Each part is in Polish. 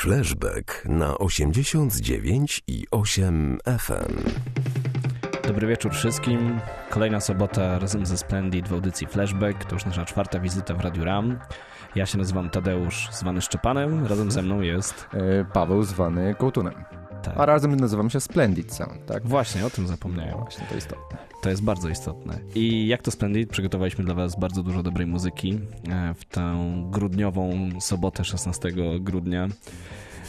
Flashback na 89 i 8 FM. Dobry wieczór wszystkim. Kolejna sobota razem ze Splendid w audycji Flashback. To już nasza czwarta wizyta w Radiu RAM. Ja się nazywam Tadeusz, zwany Szczepanem. Razem ze mną jest... E, Paweł, zwany Kołtunem. Tak. A razem nazywamy się Splendid Sound, tak? Właśnie, o tym zapomniałem. Właśnie, to istotne. To jest bardzo istotne. I jak to Splendid, przygotowaliśmy dla Was bardzo dużo dobrej muzyki e, w tę grudniową sobotę 16 grudnia.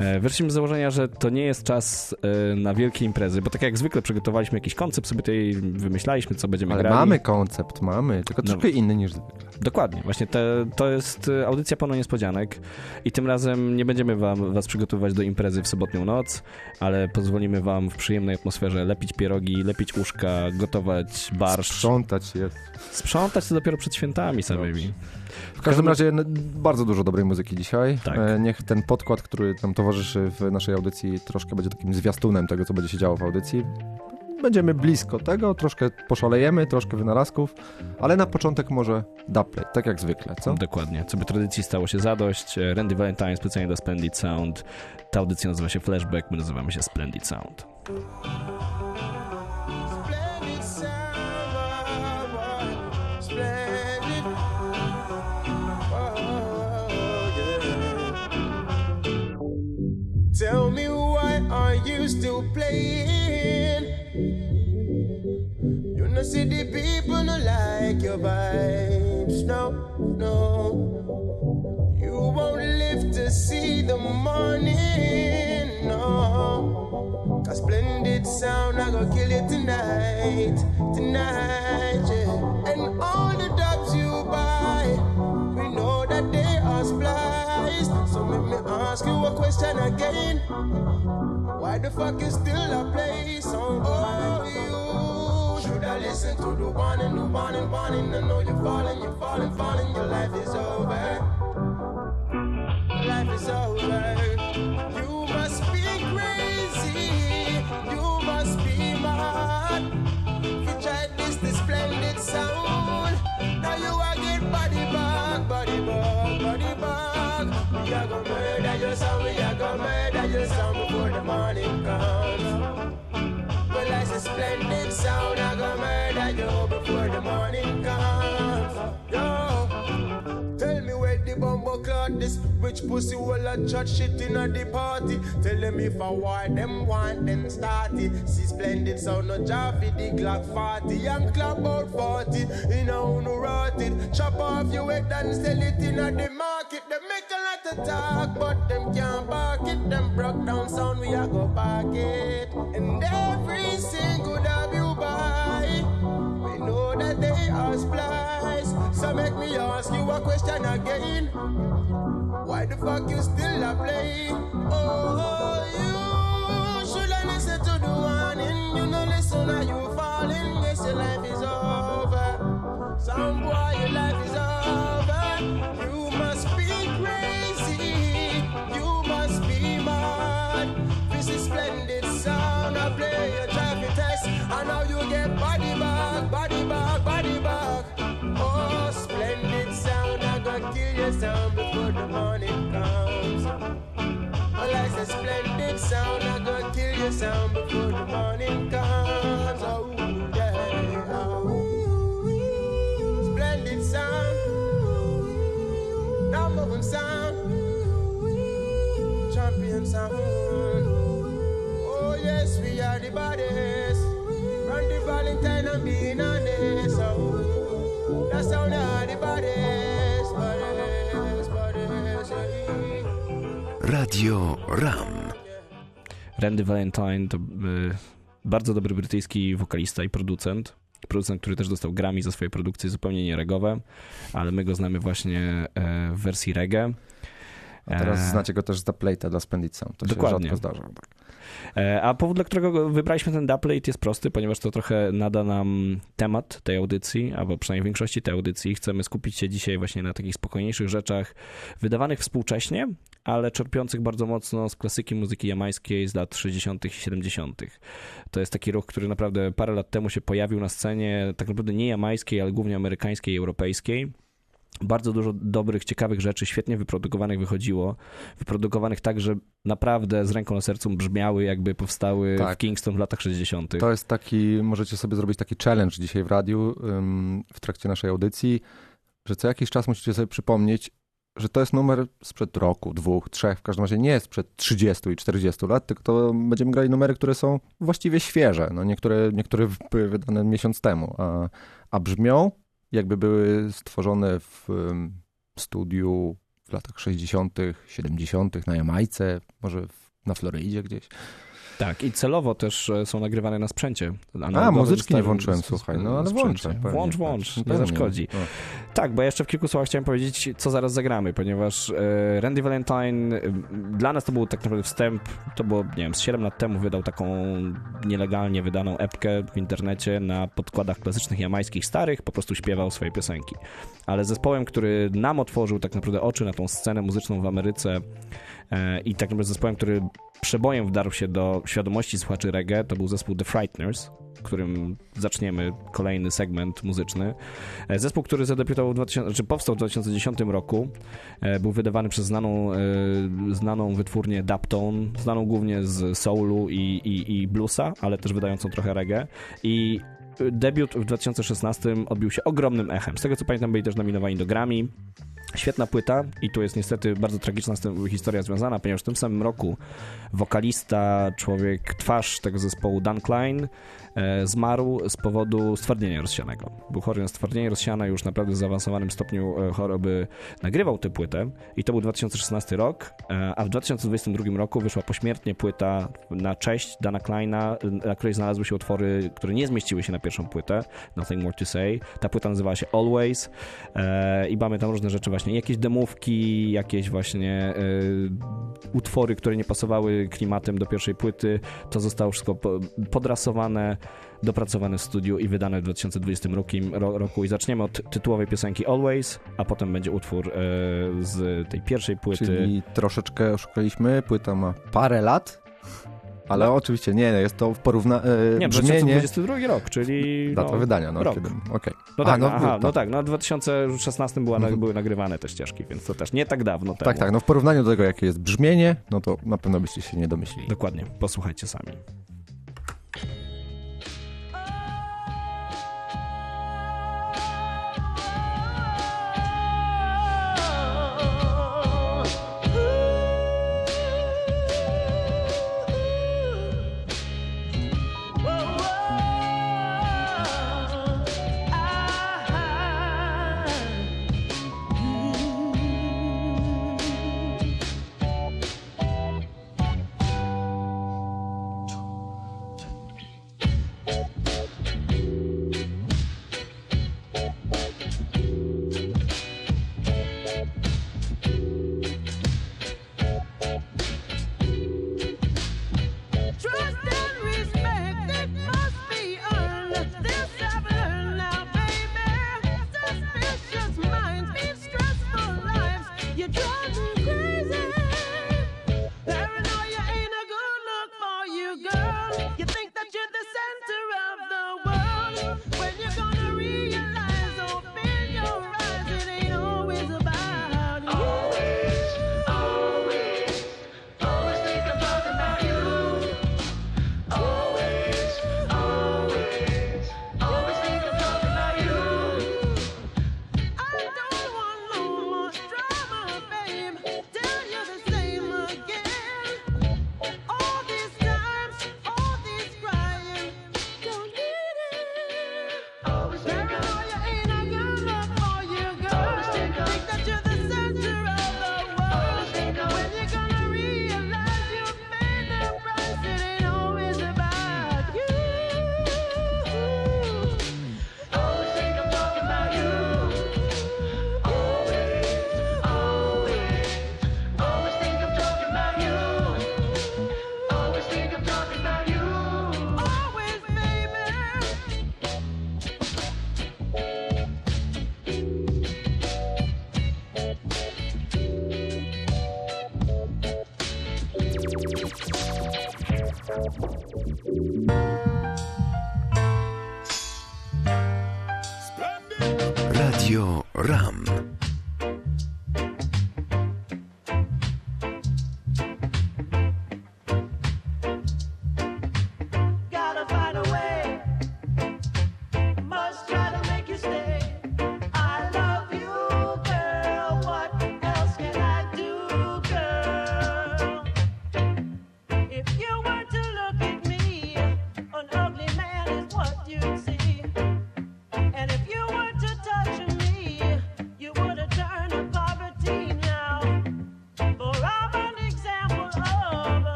E, Wyszliśmy z założenia, że to nie jest czas e, na wielkie imprezy, bo tak jak zwykle przygotowaliśmy jakiś koncept, sobie tutaj wymyślaliśmy, co będziemy Ale grali. mamy koncept, mamy, tylko No. troszkę inny niż zwykle. Dokładnie, właśnie te, to jest e, audycja pełna niespodzianek i tym razem nie będziemy wam, was przygotowywać do imprezy w sobotnią noc, ale pozwolimy wam w przyjemnej atmosferze lepić pierogi, lepić uszka, gotować barszcz, Sprzątać je. sprzątać to dopiero przed świętami samymi. W każdym razie bardzo dużo dobrej muzyki dzisiaj. Tak. E, Niech ten podkład, który nam towarzyszy w naszej audycji, troszkę będzie takim zwiastunem tego, co będzie się działo w audycji. Będziemy blisko tego, troszkę poszalejemy, troszkę wynalazków, ale na początek może dubplay, tak jak zwykle, co? Dokładnie, co by tradycji stało się zadość. E, Randy Valentine specjalnie dla Splendid Sound. Ta audycja nazywa się Flashback, my nazywamy się Splendid Sound. Tell me why are you still playing? You know, see the people no like your vibes. No, no. You won't live to see the morning. No. Cause splendid sound, I gonna kill it tonight, tonight, yeah. And all the me ask you a question again. Why the fuck is still a place on oh, you? Should I listen to the and the one and I know you're falling, you're falling, falling, your life is over. Life is over. Bumbo clot this Which pussy will a chat shit in a the party. Tell them if I want them want them start it. See splendid sound no for the Glock 40 Young club about 40 In a unu rotted Chop off your head and sell it in a the market. They make a lot of talk But them can't bark it. Them broke down sound we a go back it. And every single dub you buy. know that they are spliced. So make me ask you a question again. Why the fuck you still a play? Oh, you should have listened to the warning. You know, listen, are you falling? Yes, your life is over. Some boy, sound before the morning comes. Well, I say splendid sound. I gonna kill your sound before the morning comes. Oh, yeah. Oh, splendid sound. Number one sound. Champion sound. Oh, yes, we are the baddest. Randy Valentine and being RAM. Randy Valentine to y, bardzo dobry brytyjski wokalista i producent. Producent, który też dostał Grammy za swoje produkcje zupełnie nie regowe, ale my go znamy właśnie e, w wersji reggae. A teraz E, znacie go też za playta dla Splendid Sound. To Dokładnie. się rzadko zdarza. Tak. E, A powód, dla którego wybraliśmy ten dubplate jest prosty, ponieważ to trochę nada nam temat tej audycji, albo przynajmniej większości tej audycji. Chcemy skupić się dzisiaj właśnie na takich spokojniejszych rzeczach, wydawanych współcześnie, ale czerpiących bardzo mocno z klasyki muzyki jamańskiej z lat 60. i 70. To jest taki ruch, który naprawdę parę lat temu się pojawił na scenie, tak naprawdę nie jamańskiej, ale głównie amerykańskiej i europejskiej. bardzo dużo dobrych, ciekawych rzeczy, świetnie wyprodukowanych wychodziło. Wyprodukowanych tak, że naprawdę z ręką na sercu brzmiały, jakby powstały w Tak. Kingston w latach 60. To jest taki, możecie sobie zrobić taki challenge dzisiaj w radiu w trakcie naszej audycji, że co jakiś czas musicie sobie przypomnieć, że to jest numer sprzed roku, dwóch, trzech, w każdym razie nie sprzed 30 i 40 lat, tylko to będziemy grali numery, które są właściwie świeże. No niektóre, niektóre były wydane miesiąc temu, a, a brzmią jakby były stworzone w studiu w latach 60., 70., na Jamajce, może w, na Florydzie gdzieś. Tak, i celowo też e, są nagrywane na sprzęcie. A, muzyczki nie włączyłem, słuchaj, no ale włączę. pewnie, Włącz, tak. włącz, nie zaszkodzi. No. Tak, bo ja jeszcze w kilku słowach chciałem powiedzieć, co zaraz zagramy, ponieważ e, Randy Valentine, dla nas to był tak naprawdę wstęp, to było, nie wiem, z 7 lat temu wydał taką nielegalnie wydaną epkę w internecie na podkładach klasycznych jamańskich starych, po prostu śpiewał swoje piosenki. Ale zespołem, który nam otworzył tak naprawdę oczy na tą scenę muzyczną w Ameryce i tak naprawdę zespołem, który przebojem wdarł się do świadomości słuchaczy reggae, to był zespół The Frighteners, którym zaczniemy kolejny segment muzyczny. E, Zespół, który zadebiutował w 2000, czy powstał w 2010 roku, e, był wydawany przez znaną, e, znaną wytwórnię Daptone, znaną głównie z soulu i, i, i bluesa, ale też wydającą trochę reggae. I e, debiut w 2016 odbił się ogromnym echem. Z tego co pamiętam, byli też nominowani do Grammy. Świetna płyta i tu jest niestety bardzo tragiczna historia związana, ponieważ w tym samym roku wokalista, człowiek, twarz tego zespołu Dan Klein zmarł z powodu stwardnienia rozsianego. Był chory na stwardnienie rozsiane, już naprawdę w zaawansowanym stopniu e, choroby nagrywał tę płytę i to był 2016 rok, e, a w 2022 roku wyszła pośmiertnie płyta na cześć Dana Kleina, e, na której znalazły się utwory, które nie zmieściły się na pierwszą płytę, Nothing More To Say. Ta płyta nazywała się Always e, i mamy tam różne rzeczy właśnie, jakieś demówki, jakieś właśnie e, utwory, które nie pasowały klimatem do pierwszej płyty. To zostało wszystko po- podrasowane, dopracowane w studiu i wydane w 2020 roku, ro, roku. I zaczniemy od tytułowej piosenki Always, a potem będzie utwór e, z tej pierwszej płyty. Czyli troszeczkę oszukaliśmy, płyta ma parę lat, ale oczywiście nie, jest to w porówna... E, Nie, brzmienie, 2022 rok, czyli data no, wydania, no rok. kiedy, okej. No A, tak, no, no, aha, tak. no tak, no w 2016 była, Mhm. były nagrywane te ścieżki, więc to też nie tak dawno temu. Tak, tak, no w porównaniu do tego, jakie jest brzmienie, no to na pewno byście się nie domyślili. Dokładnie, posłuchajcie sami.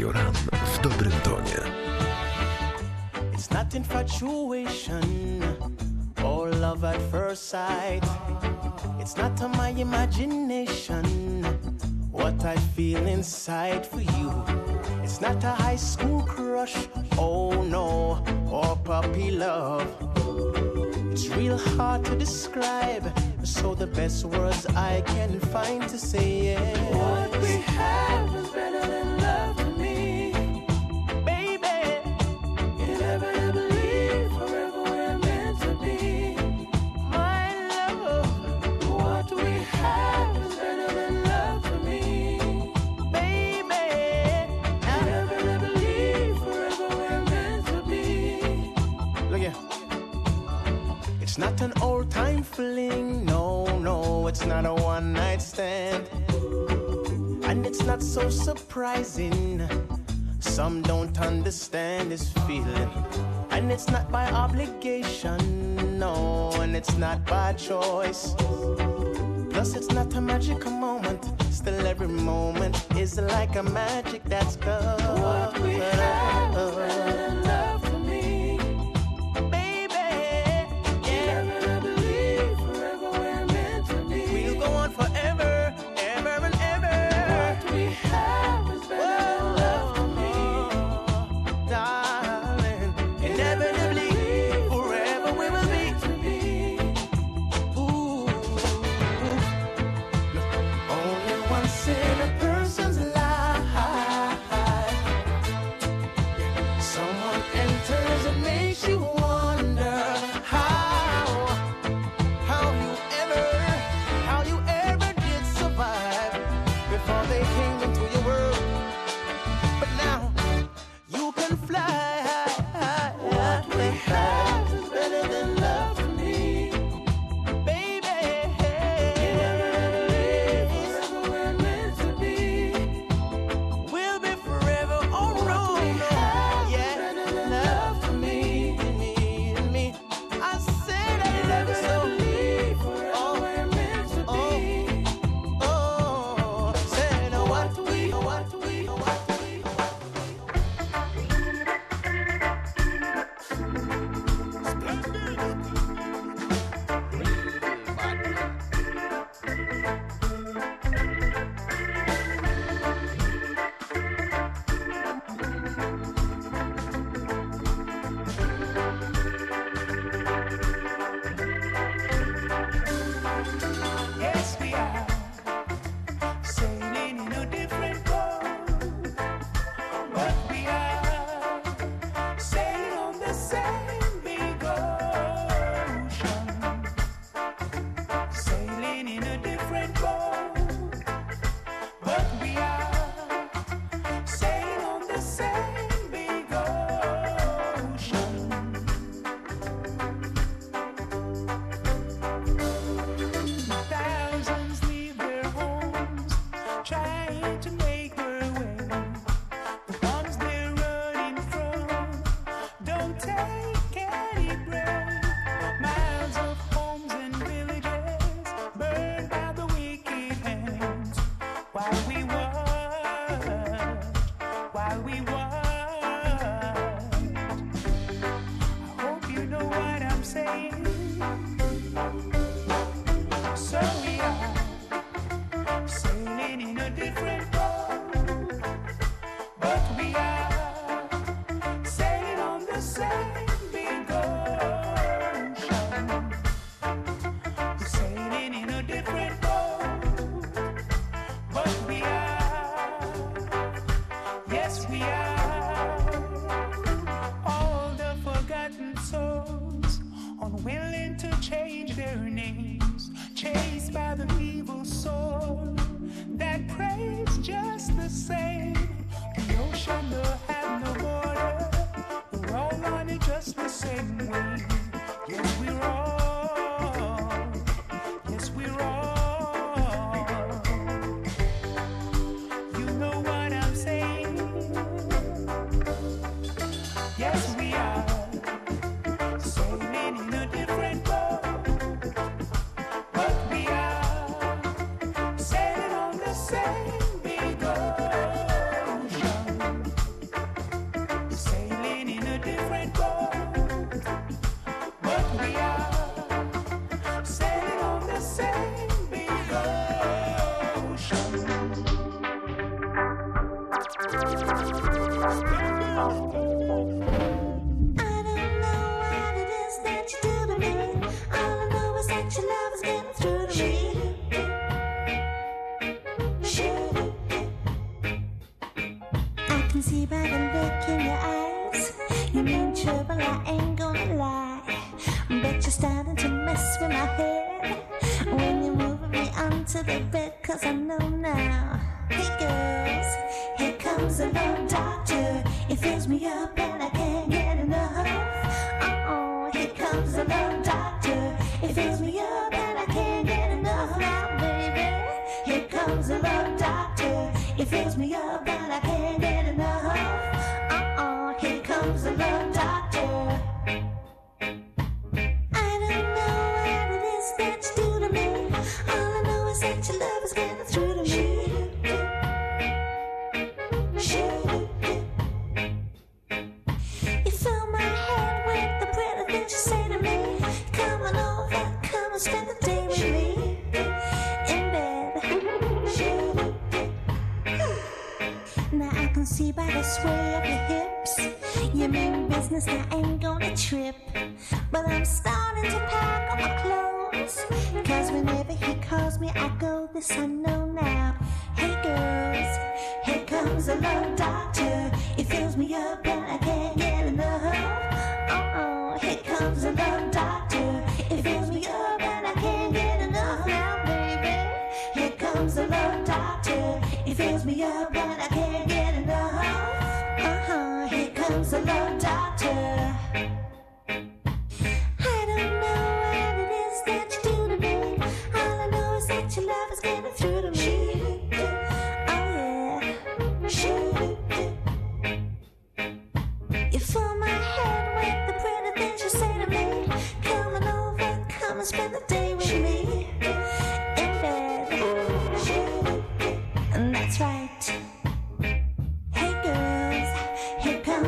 Radio Ram w dobrym tonie. It's not infatuation or love at first sight. It's not on my imagination what I feel inside for you. It's not a high school crush, oh no, or puppy love. It's real hard to describe, so the best words I can find to say is what we have. so surprising. Some don't understand this feeling. And it's not by obligation, no, and it's not by choice. Plus, it's not a magical moment. Still, every moment is like a magic that's good. What we have. why we Perfect.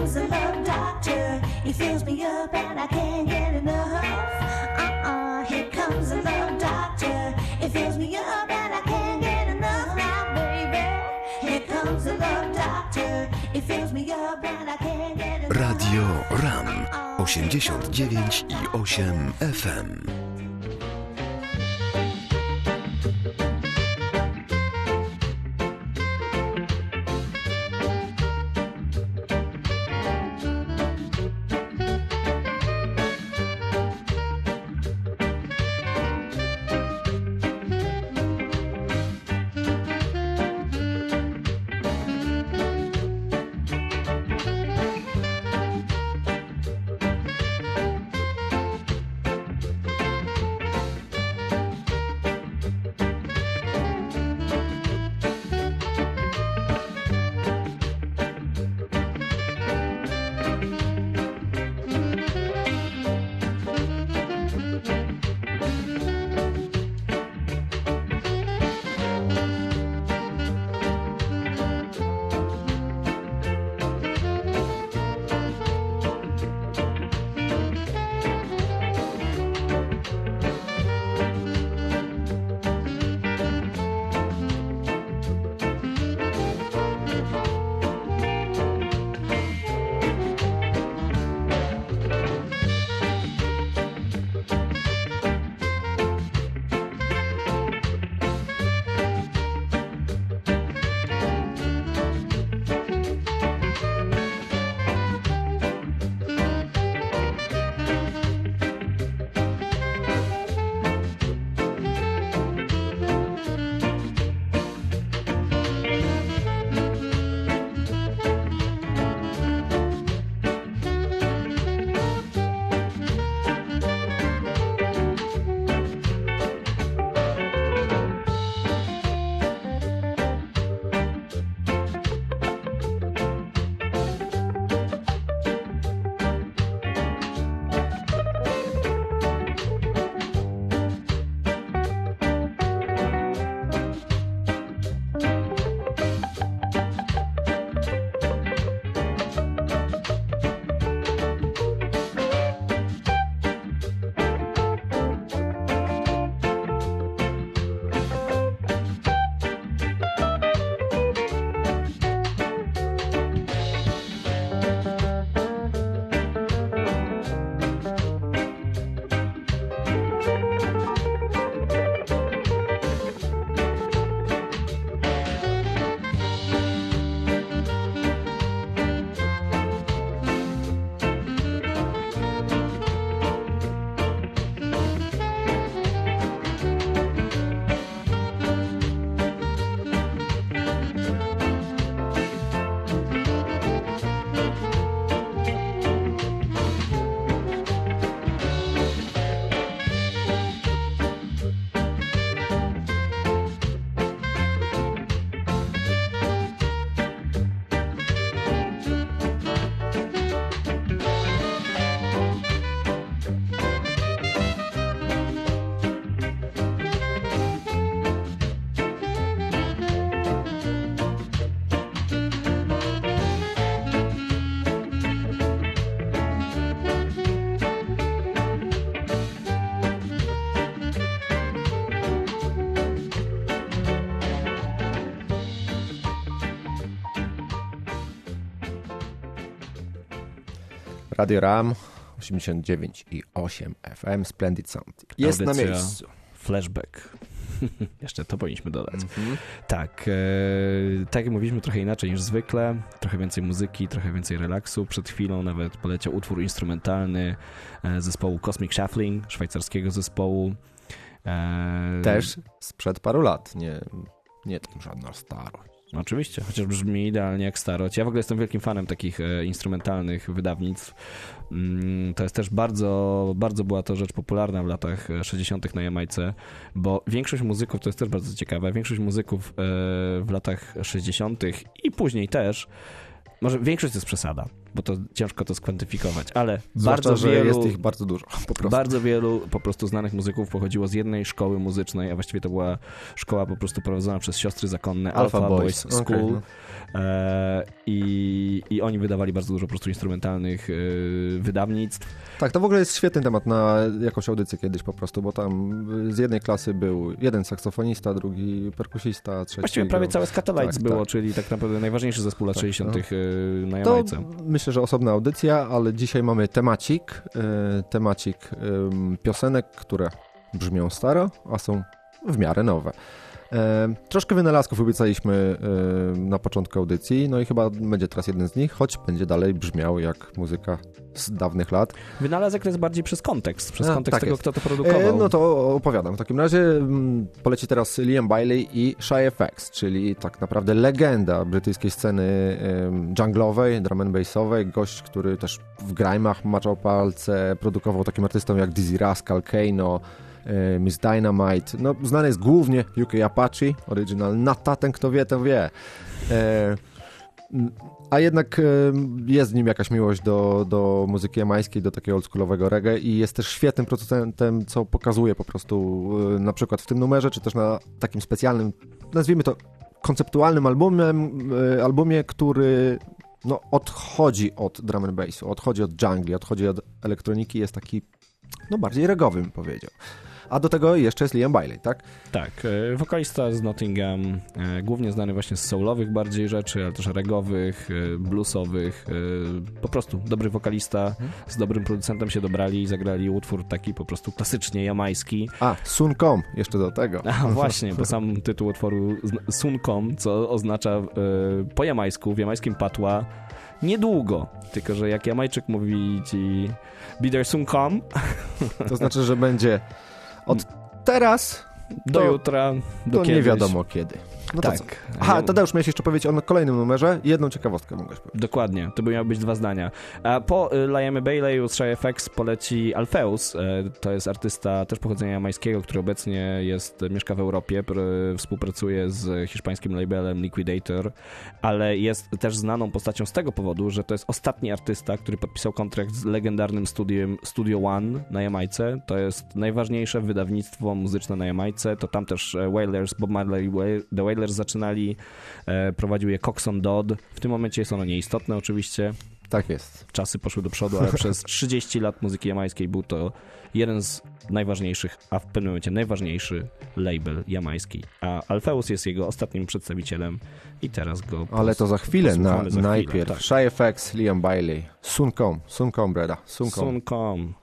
He's a love doctor. He fills me up and I can't get enough. Uh-uh, here comes a love doctor. He fills me up and I can't get enough now, baby. Here comes a love doctor. He fills me up and I can't get enough. Radio Ram 89 i 8 FM. Radio Ram 89 i 8 FM Splendid Sound. Jest na Audycja. miejscu. Flashback. Jeszcze to powinniśmy dodać. Mhm. Tak, e, tak jak mówiliśmy, trochę inaczej niż zwykle. Trochę więcej muzyki, trochę więcej relaksu. Przed chwilą nawet poleciał utwór instrumentalny e, zespołu Cosmic Shuffling, szwajcarskiego zespołu. E, Też sprzed paru lat, nie, nie tam żadna starość. Oczywiście, chociaż brzmi idealnie jak starość. Ja w ogóle jestem wielkim fanem takich e, instrumentalnych wydawnictw. Mm, to jest też bardzo, bardzo była to rzecz popularna w latach e, 60. na Jamajce, bo większość muzyków, to jest też bardzo ciekawe, większość muzyków e, w latach 60. i później też, może większość to jest przesada, bo to ciężko to skwantyfikować, ale Zwłaszcza, bardzo że wielu... jest ich bardzo dużo. Bardzo wielu po prostu znanych muzyków pochodziło z jednej szkoły muzycznej, a właściwie to była szkoła po prostu prowadzona przez siostry zakonne Alpha, Alpha Boys, School. okej, no. E, i, I oni wydawali bardzo dużo po prostu instrumentalnych e, wydawnictw. Tak, to w ogóle jest świetny temat na jakąś audycję kiedyś po prostu, bo tam z jednej klasy był jeden saksofonista, drugi perkusista, trzeci... Właściwie prawie całe Scatolites Tak, było, tak. czyli tak naprawdę najważniejszy zespół lat Tak, 60. no. e, na To Jamajce. Myślę, że osobna audycja, ale dzisiaj mamy temacik, e, temacik em, piosenek, które brzmią staro, a są w miarę nowe. E, troszkę wynalazków obiecaliśmy e, na początku audycji, no i chyba będzie teraz jeden z nich, choć będzie dalej brzmiał jak muzyka z dawnych lat. Wynalazek to jest bardziej przez kontekst, przez A, kontekst tak tego, jest. kto to produkował. E, no to opowiadam. W takim razie mm, poleci teraz Liam Bailey i Shy FX, czyli tak naprawdę legenda brytyjskiej sceny junglowej, drum and bassowej. Gość, który też w grajmach maczał palce, produkował takim artystom jak Dizzy Rascal, Kano, Miss Dynamite. No, znany jest głównie UK Apache, oryginal Nata, ten kto wie, ten wie. E, a jednak e, jest w nim jakaś miłość do, do muzyki jamańskiej, do takiego oldschoolowego reggae i jest też świetnym producentem, co pokazuje po prostu e, na przykład w tym numerze, czy też na takim specjalnym, nazwijmy to konceptualnym albumem, e, albumie, który no, odchodzi od drum and bassu, odchodzi od jungli, odchodzi od elektroniki, jest taki no bardziej regowy bym powiedział. A do tego jeszcze jest Liam Bailey, tak? Tak, e, wokalista z Nottingham, e, głównie znany właśnie z soulowych bardziej rzeczy, ale też regowych, e, bluesowych, po prostu dobry wokalista, z dobrym producentem się dobrali i zagrali utwór taki po prostu klasycznie jamański. A, Sun Kom, jeszcze do tego. A właśnie, bo sam tytuł utworu Sunkom, co oznacza po jamańsku, w jamańskim patła niedługo, tylko że jak Jamajczyk mówi ci Sunkom, To znaczy, że będzie od teraz do To- jutra, do do kiedyś. nie wiadomo kiedy. No to tak. co? Aha, Tadeusz, miałeś jeszcze powiedzieć o kolejnym numerze. Jedną ciekawostkę mogłeś powiedzieć. Dokładnie, to by miały być dwa zdania. Po y, Liamie Bailey'u z FX poleci Alfeus. E, To jest artysta też pochodzenia jamańskiego, który obecnie jest, mieszka w Europie, pr- współpracuje z hiszpańskim labelem Liquidator, ale jest też znaną postacią z tego powodu, że to jest ostatni artysta, który podpisał kontrakt z legendarnym studiem Studio One na Jamajce. To jest najważniejsze wydawnictwo muzyczne na Jamajce. To tam też e, Wailers, Bob Marley, The Wailers zaczynali. E, Prowadził je Coxon Dodd. W tym momencie jest ono nieistotne oczywiście. Tak jest. Czasy poszły do przodu, ale przez 30 lat muzyki jamańskiej był to jeden z najważniejszych, a w pewnym momencie najważniejszy label jamański. A Alfeus jest jego ostatnim przedstawicielem i teraz go Ale to za chwilę, na, za chwilę, najpierw. tak. Shy FX, Liam Bailey, Sun Kom, Sun Kom, breda, Sun Kom.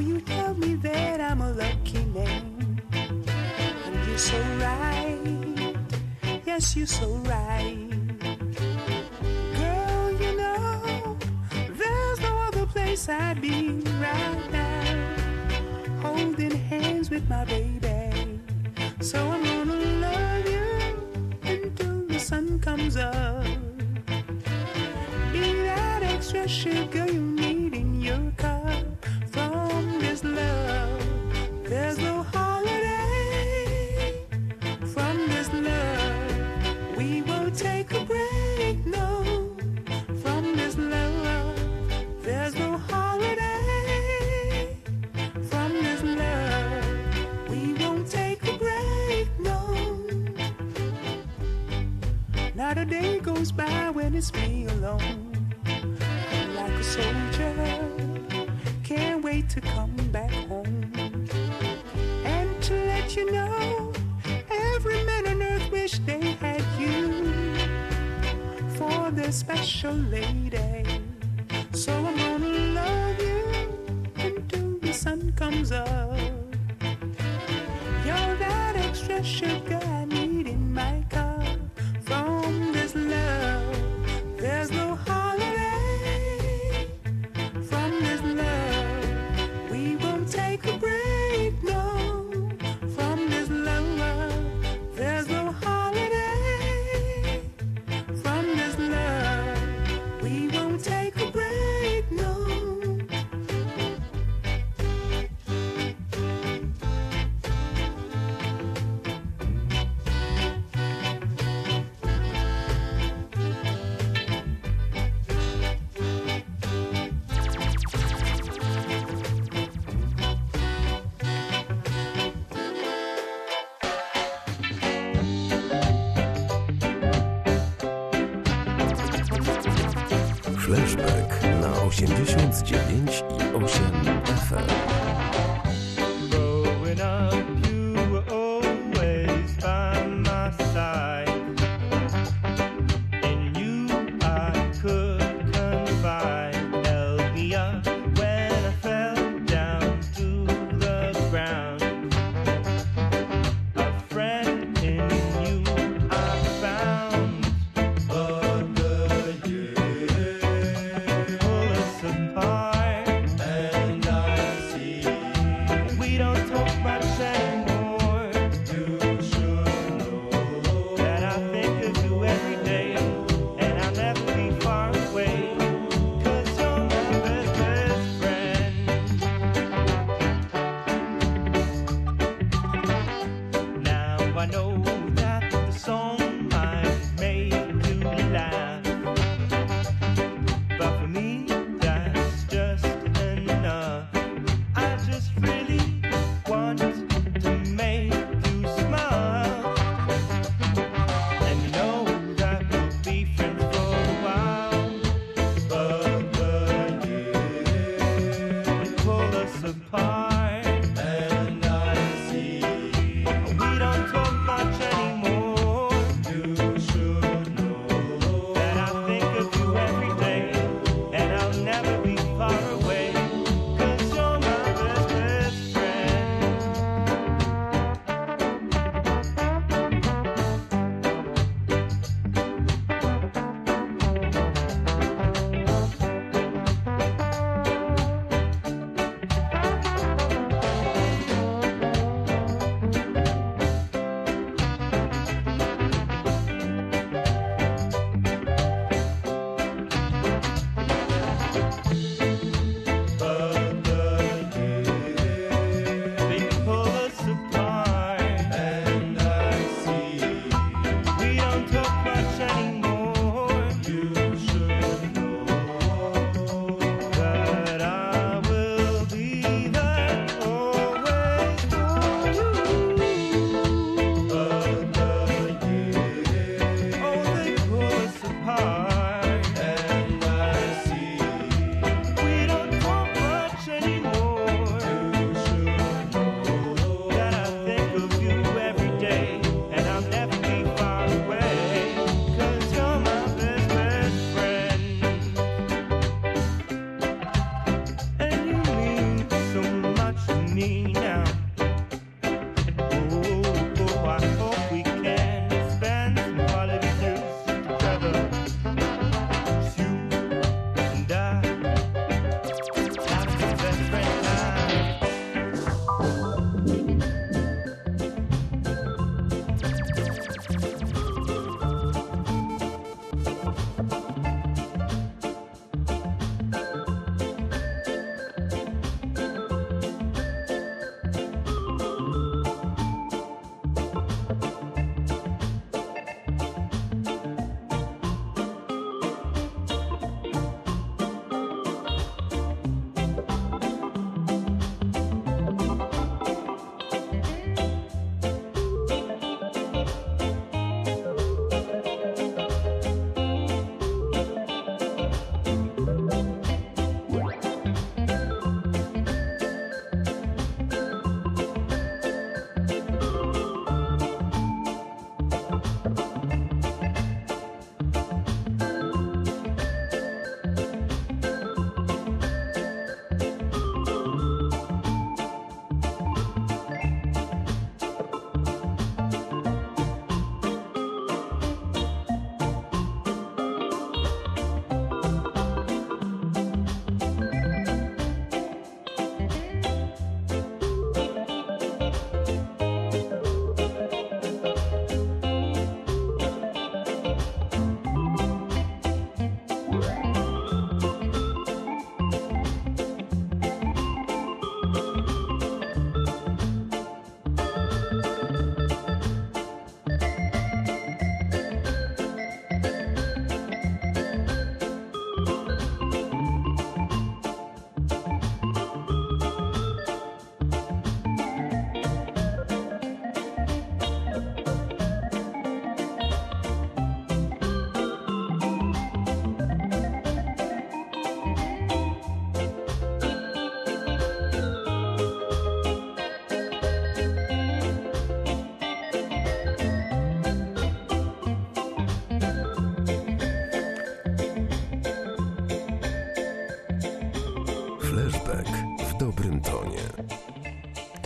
you tell me that I'm a lucky man. And you're so right. Yes, you're so Flashback na 89 i 8 FM.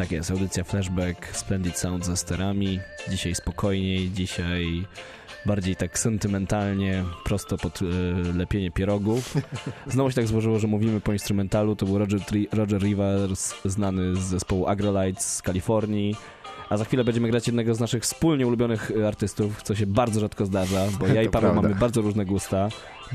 Tak jest, audycja Flashback, Splendid Sound ze sterami. Dzisiaj spokojniej, dzisiaj bardziej tak sentymentalnie, prosto pod e, lepienie pierogów. Znowu się tak złożyło, że mówimy po instrumentalu. To był Roger, Tri- Roger Rivers, znany z zespołu Agrolites z Kalifornii. A za chwilę będziemy grać jednego z naszych wspólnie ulubionych e, artystów, co się bardzo rzadko zdarza, bo ja i Paweł mamy bardzo różne gusta.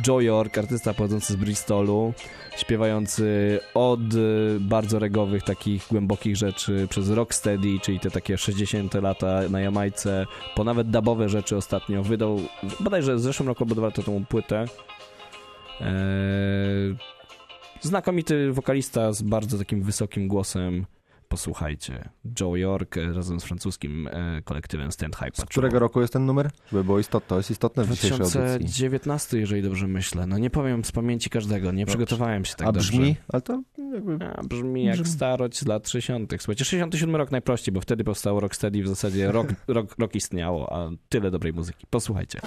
Joe York, artysta pochodzący z Bristolu, śpiewający od y, bardzo regowych, takich głębokich rzeczy przez rocksteady, czyli te takie 60 lata na Jamajce, po nawet dubowe rzeczy ostatnio wydał, bodajże w zeszłym roku albo lata temu płytę. Eee, znakomity wokalista z bardzo takim wysokim głosem. Posłuchajcie. Joe York e, razem z francuskim e, kolektywem Stand High Z którego roku jest ten numer? Żeby było istotne, to jest istotne w dzisiejszej audycji. 2019, jeżeli dobrze myślę. No nie powiem z pamięci każdego, nie przygotowałem się tak A dobrze. brzmi? Ale to jakby... A, brzmi jak Brzmi. starość z lat 60. Słuchajcie, 67 rok najprościej, bo wtedy powstało Rocksteady, w zasadzie rok, rok, rok istniało, a tyle dobrej muzyki. Posłuchajcie.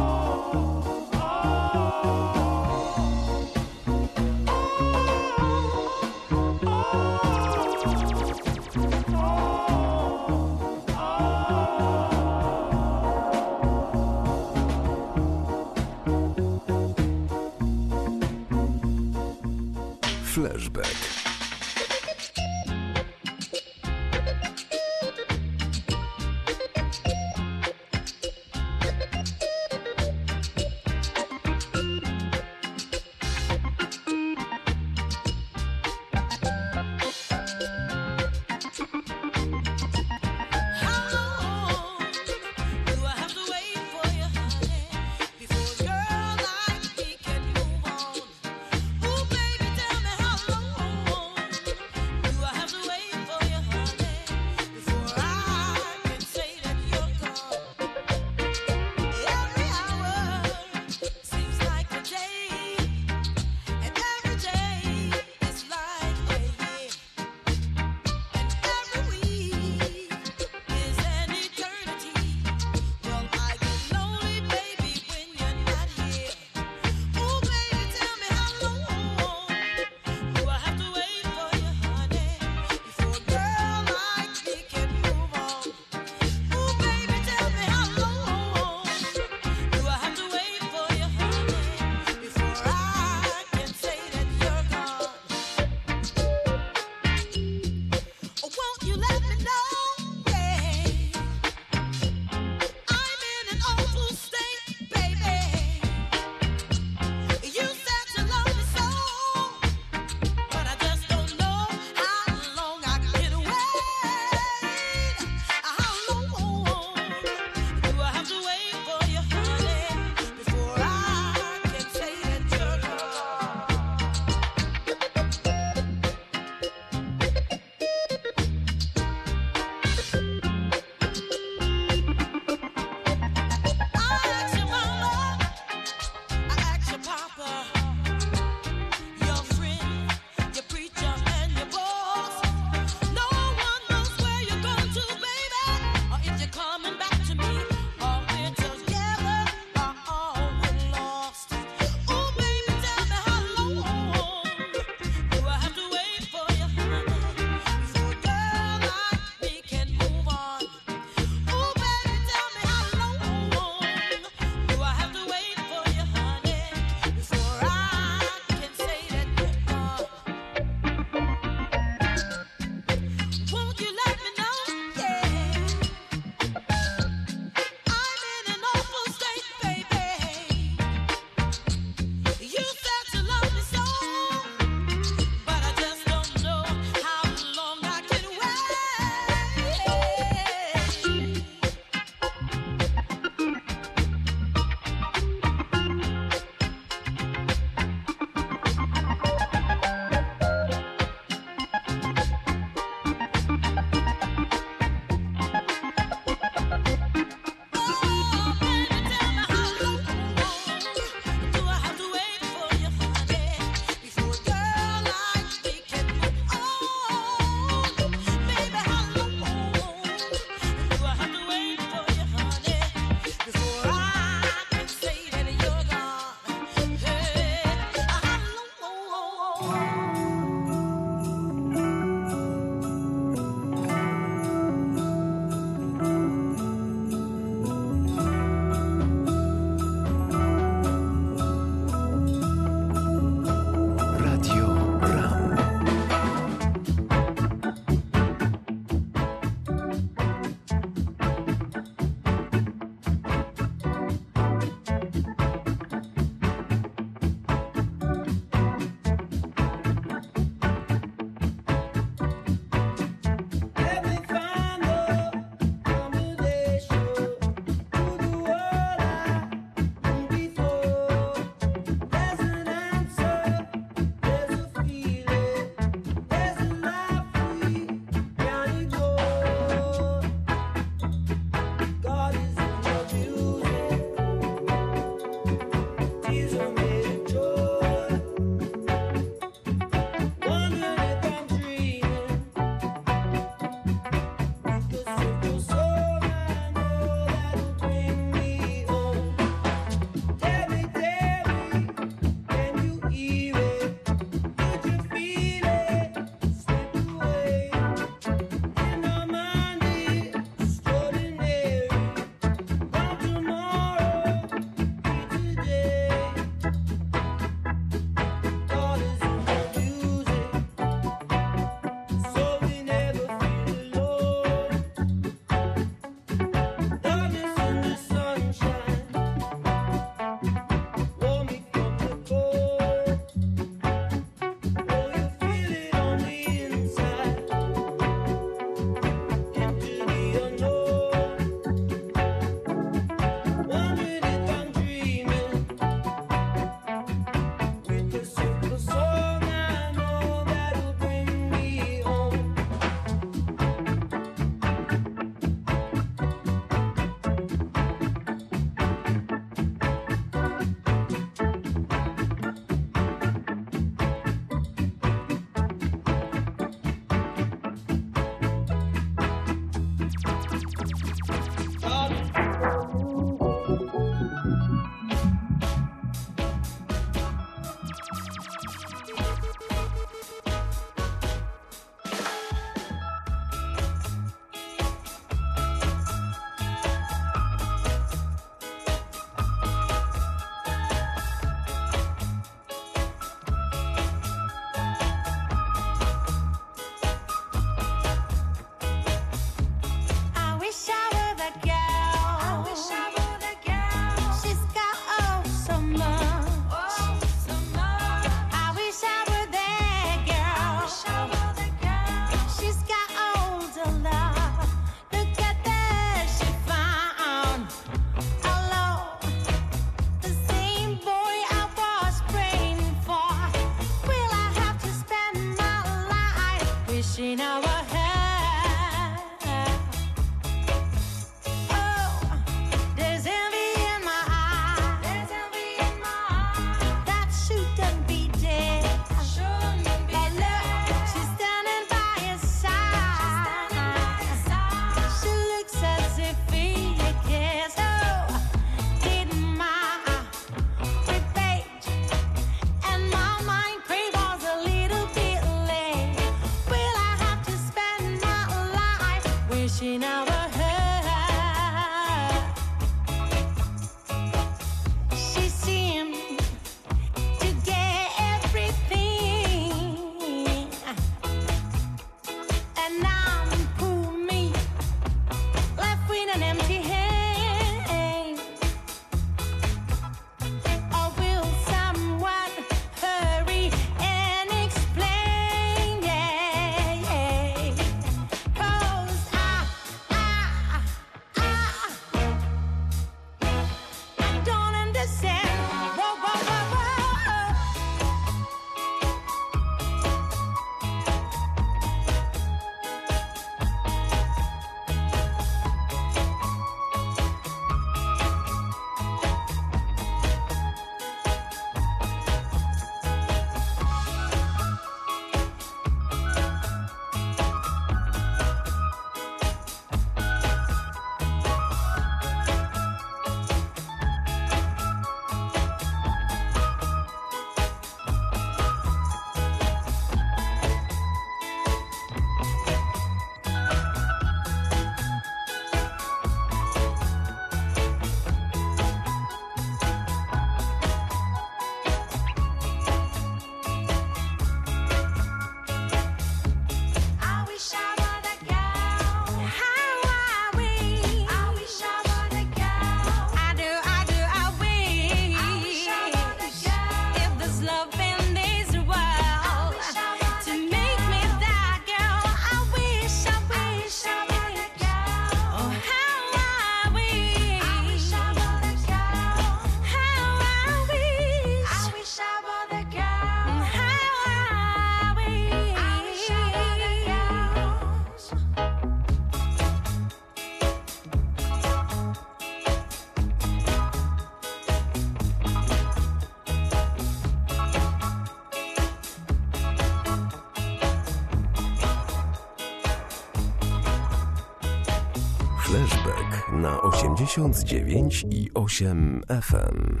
Na 89 i 8 FM.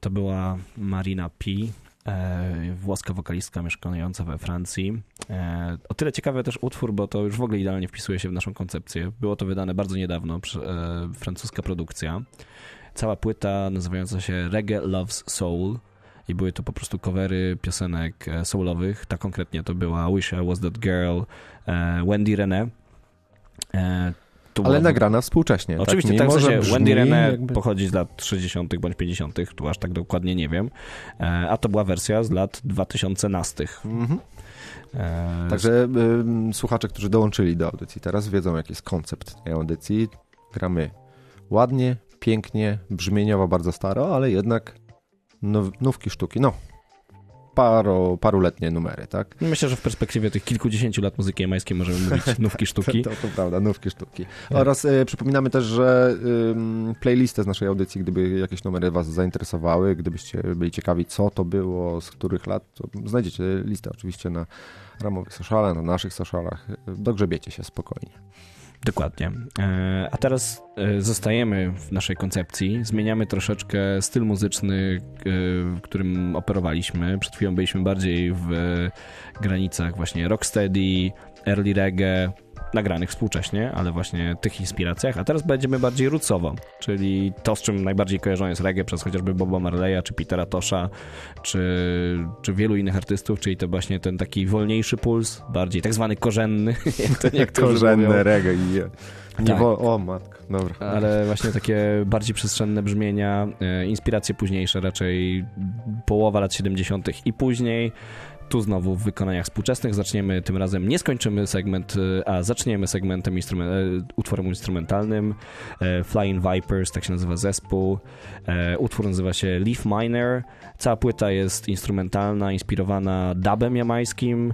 To była Marina P., e, włoska wokalistka mieszkająca we Francji. E, o tyle ciekawy też utwór, bo to już w ogóle idealnie wpisuje się w naszą koncepcję. Było to wydane bardzo niedawno, e, francuska produkcja. Cała płyta nazywająca się Reggae Loves Soul i były to po prostu covery piosenek e, soulowych. Ta konkretnie to była Wish I Was That Girl, e, Wendy René. Ale nagrana współcześnie. Oczywiście, tak, tak, Mimo, w że sensie Wendy René jakby- pochodzi z lat 60. bądź 50., tu aż tak dokładnie nie wiem, e, a to była wersja z lat 2000. Mhm. E, Także ym, słuchacze, którzy dołączyli do audycji teraz wiedzą, jaki jest koncept tej audycji. Gramy ładnie, pięknie, brzmieniowo bardzo staro, ale jednak now, nówki sztuki. No, paro, paruletnie numery, tak? Myślę, że w perspektywie tych kilkudziesięciu lat muzyki jamańskiej możemy mówić nówki sztuki. To, to prawda, nówki sztuki. Oraz e, przypominamy też, że ym, playlistę z naszej audycji, gdyby jakieś numery Was zainteresowały, gdybyście byli ciekawi, co to było, z których lat, to znajdziecie listę oczywiście na ramowych socialach, na naszych socialach. Dogrzebiecie się spokojnie. Dokładnie. E, A teraz e, zostajemy w naszej koncepcji, zmieniamy troszeczkę styl muzyczny, e, w którym operowaliśmy. Przed chwilą byliśmy bardziej w granicach właśnie rocksteady, early reggae, nagranych współcześnie, ale właśnie tych inspiracjach, a teraz będziemy bardziej rootsowo, czyli to, z czym najbardziej kojarzone jest reggae przez chociażby Boba Marleya, czy Petera Tosha, czy, czy wielu innych artystów, czyli to właśnie ten taki wolniejszy puls, bardziej tak zwany korzenny, jak to niektórzy mówią. Reggae nie Tak. O, matko, dobra. ale właśnie takie bardziej przestrzenne brzmienia, e, inspiracje późniejsze, raczej połowa lat 70. i później. Tu znowu w wykonaniach współczesnych zaczniemy tym razem, nie skończymy segment, e, a zaczniemy segmentem instrumen- e, utworem instrumentalnym. E, Flying Vipers, tak się nazywa zespół. Utwór nazywa się Leaf Miner. Cała płyta jest instrumentalna, inspirowana dubem jamańskim,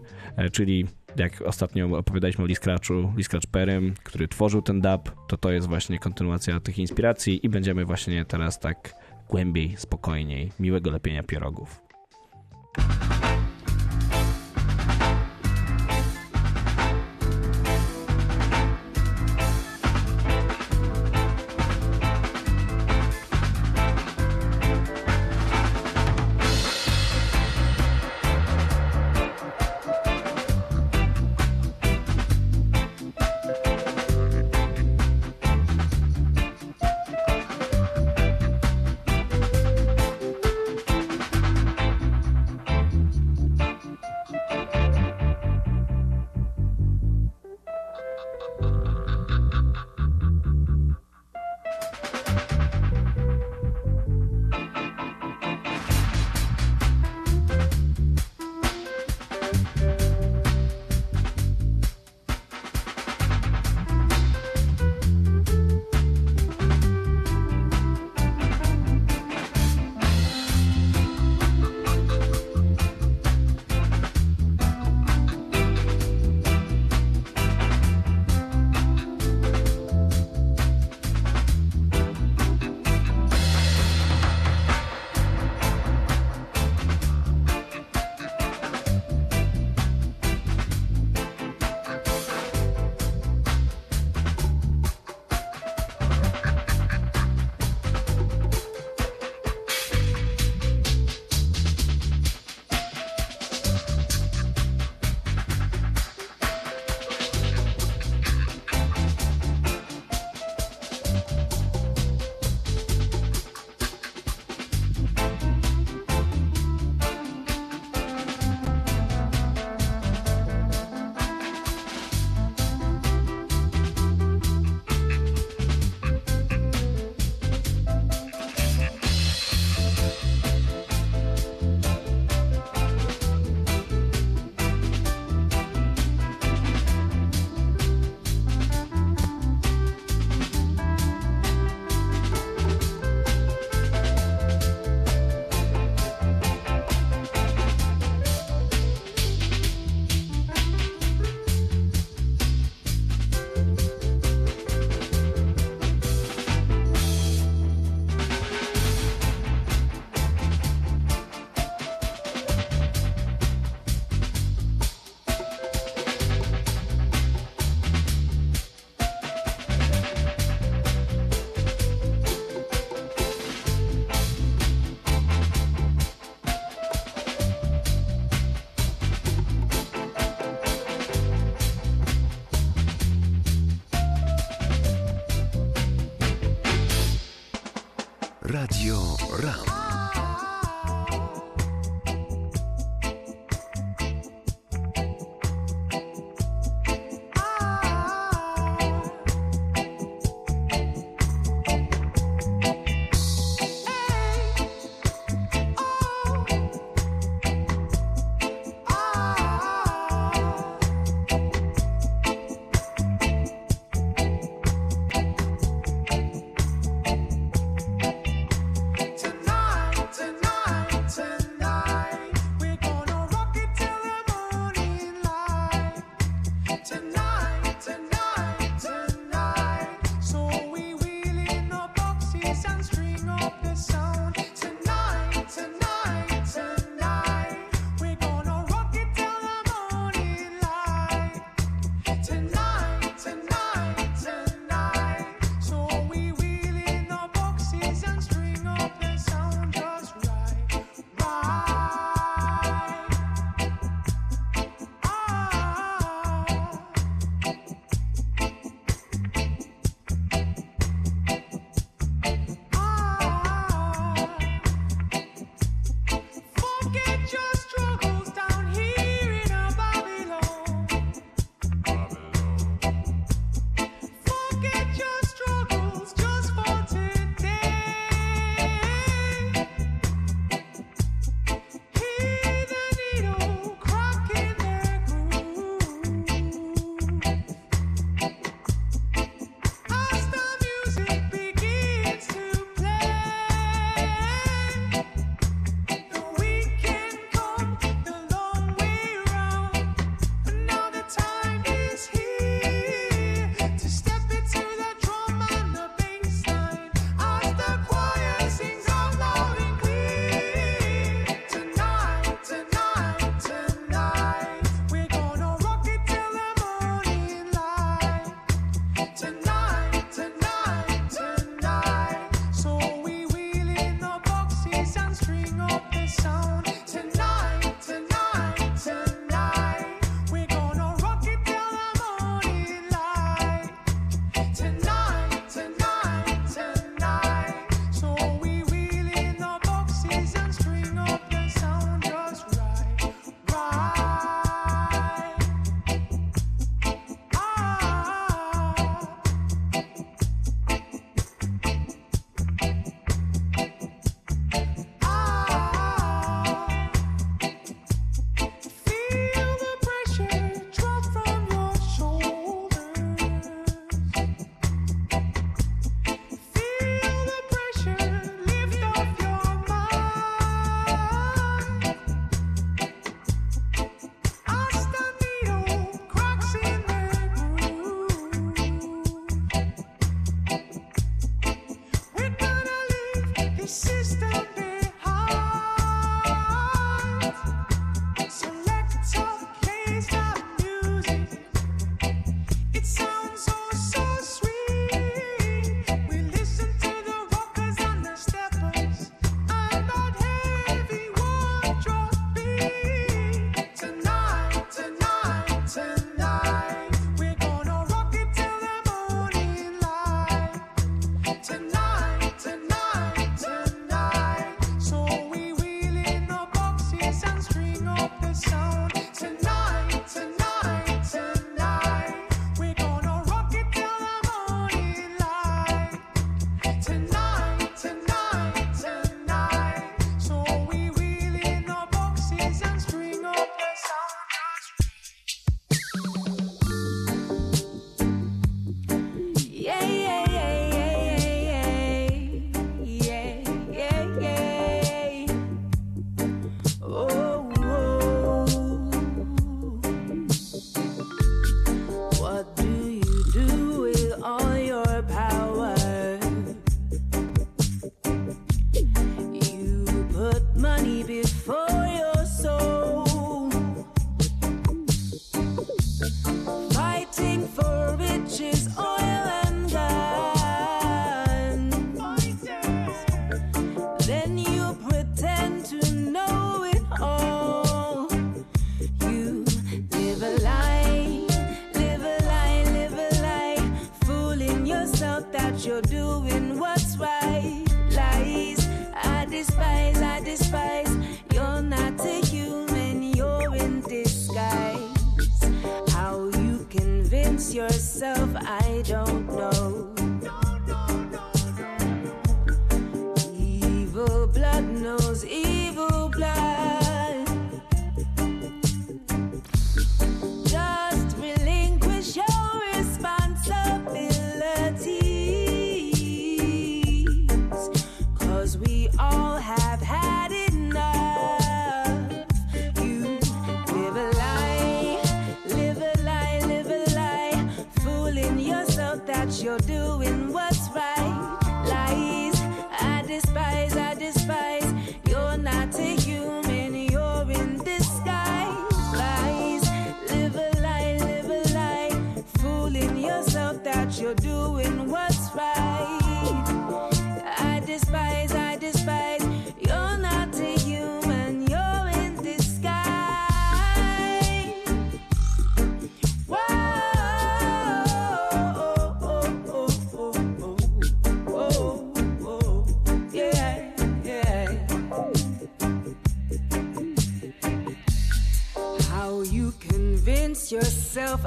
czyli jak ostatnio opowiadaliśmy o Lee Scratch Perrym, który tworzył ten dub, to to jest właśnie kontynuacja tych inspiracji i będziemy właśnie teraz tak głębiej, spokojniej, miłego lepienia pierogów.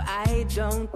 I don't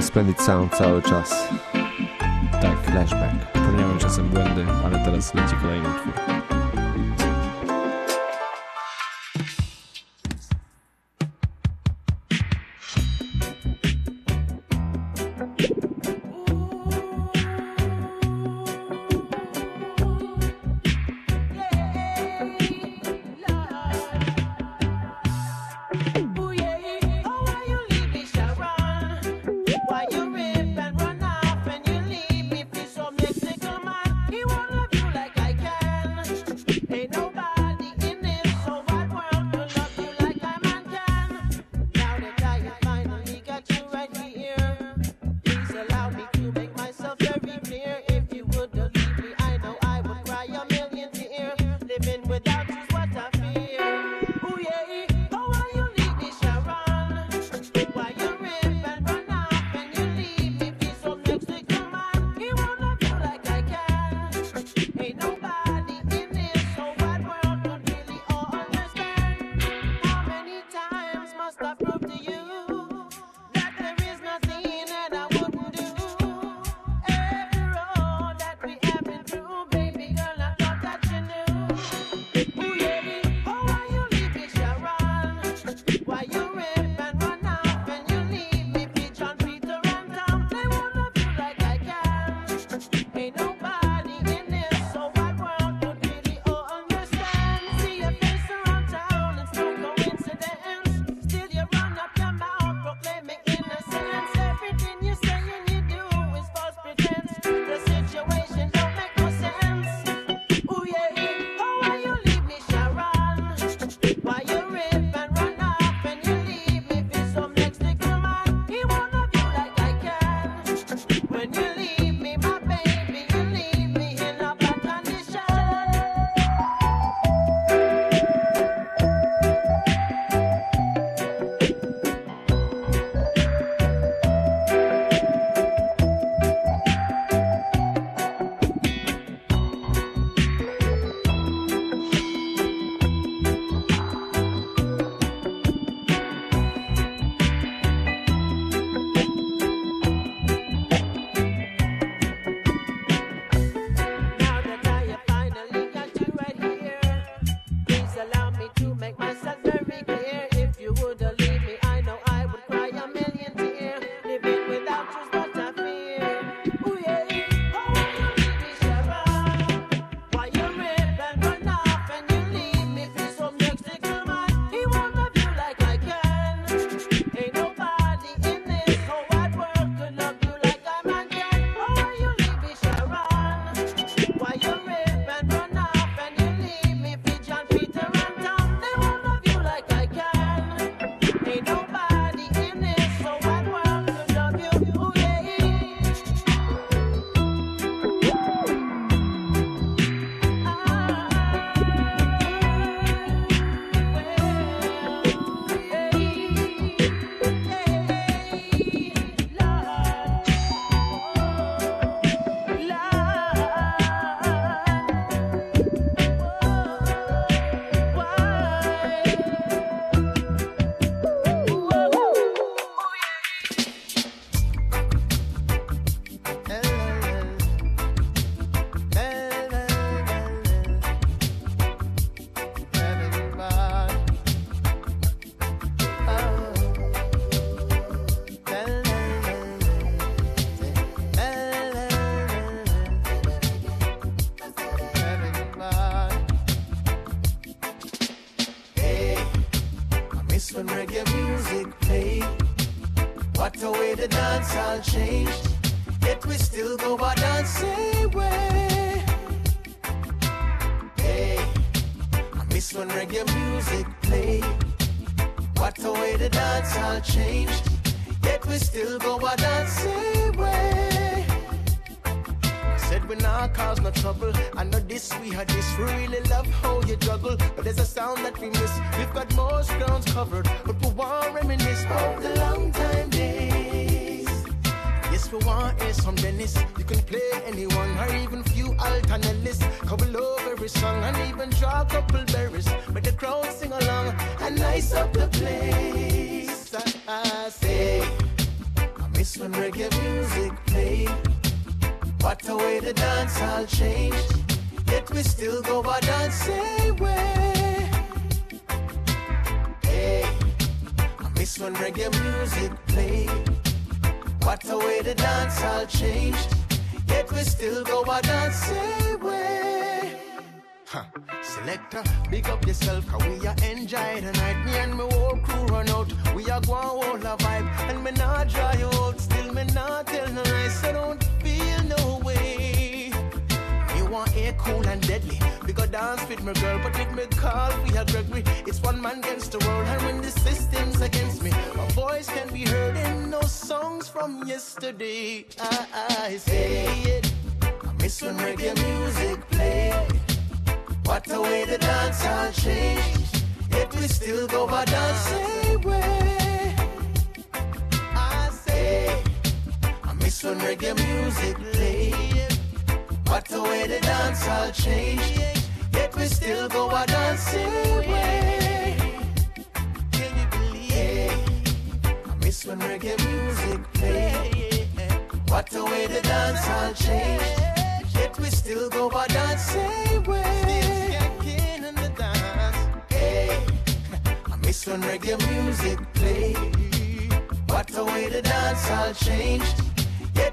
mogę spędzić sam cały czas. Tak. Flashback. Popełniałem czasem błędy, ale teraz leci kolejny utwór.